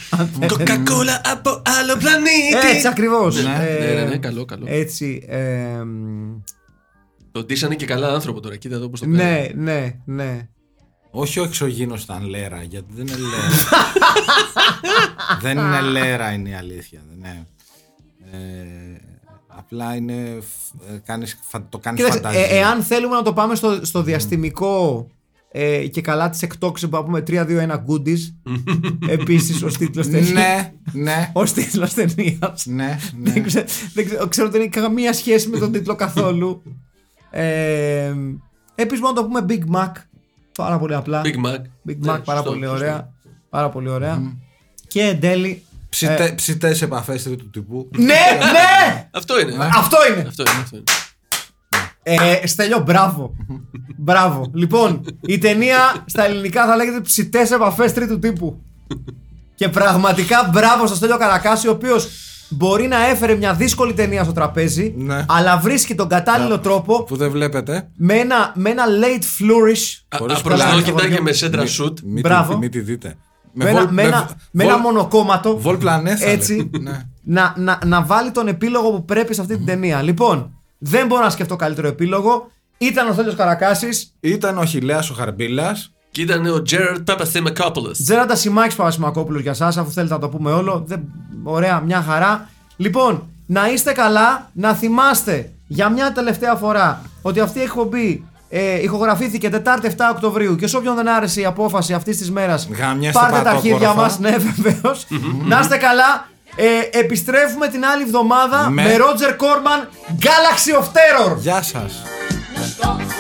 Αν θέλετε. Κοκακόλα από άλλο πλανήτη. Έτσι ακριβώς. Ναι, Ναι, ναι, ναι, Ε, καλό, καλό. Έτσι, ε, Το ντύσανε και καλά άνθρωπο τώρα. Κοίτα εδώ πώ το ναι, ναι, ναι. Όχι ο εξωγήινος ήταν λέρα, γιατί δεν είναι λέρα. δεν είναι λέρα είναι η αλήθεια. Ναι. Ε, απλά είναι, φ- ε, κάνεις, φα- το κάνεις Κοίταξε, φανταζία. ε, εάν θέλουμε να το πάμε στο, στο διαστημικό ε, και καλά τη εκτόξη που πούμε 3-2-1 goodies, επίσης ω τίτλος ταινίας. ναι, ναι, Ω τίτλος ταινίας. ναι, ναι. δεν, ξέρω, δεν ξέρω, ξέρω ότι δεν έχει καμία σχέση με τον τίτλο καθόλου. Ε, Επίσης μπορούμε να το πούμε Big Mac. Πάρα πολύ απλά. Big Mac. Big Ναι, Mac, πάρα σωστό, πολύ σωστό. ωραία. Πάρα πολύ ωραία. Και εν τέλει. Ψητέ, ψητές επαφές τρίτου τύπου. Ναι, ναι! Αυτό είναι. Αυτό είναι! Αυτό είναι. Αυτό είναι. Ε, Στέλιο, μπράβο. μπράβο. Λοιπόν, η ταινία στα ελληνικά θα λέγεται Ψητές επαφές τρίτου τύπου. Και πραγματικά μπράβο στο Στέλιο Καρακάση, ο οποίος μπορεί να έφερε μια δύσκολη ταινία στο τραπέζι, Ναι. αλλά βρίσκει τον κατάλληλο τρόπο Που δεν βλέπετε. με ένα, με ένα late flourish. Α- Χωρίς Απροσδόκητα πλάνο. και με σέντρα σουτ. Μην Μπράβο. τη, μην τη δείτε. Με, ένα, με, ένα, με ένα μονοκόμματο. Βολ πλανέτα. Έτσι. Ναι. να, να, να βάλει τον επίλογο που πρέπει σε αυτή την ταινία. Λοιπόν, δεν μπορώ να σκεφτώ καλύτερο επίλογο. Ήταν ο Θέλιος Καρακάσης, Ήταν ο Χιλέας ο Χαρμπίλας. Και ήταν ο Gerard Papathemacopoulos. Τζέραντα Σιμάκης Παπασημακόπουλος για σας, αφού θέλετε να το πούμε όλο. Δεν, ωραία, μια χαρά. Λοιπόν, να είστε καλά, να θυμάστε για μια τελευταία φορά ότι αυτή η εκπομπή ε, ηχογραφήθηκε Τετάρτη 7 Οκτωβρίου και σε όποιον δεν άρεσε η απόφαση αυτής της μέρας, Γαμιέστε πάρτε τα πατόκορφα. αρχίδια μας. Ναι, βεβαίως. να είστε καλά. Ε, επιστρέφουμε την άλλη εβδομάδα Με- με Roger Corman Galaxy of Terror. Γεια σας. Stop, stop.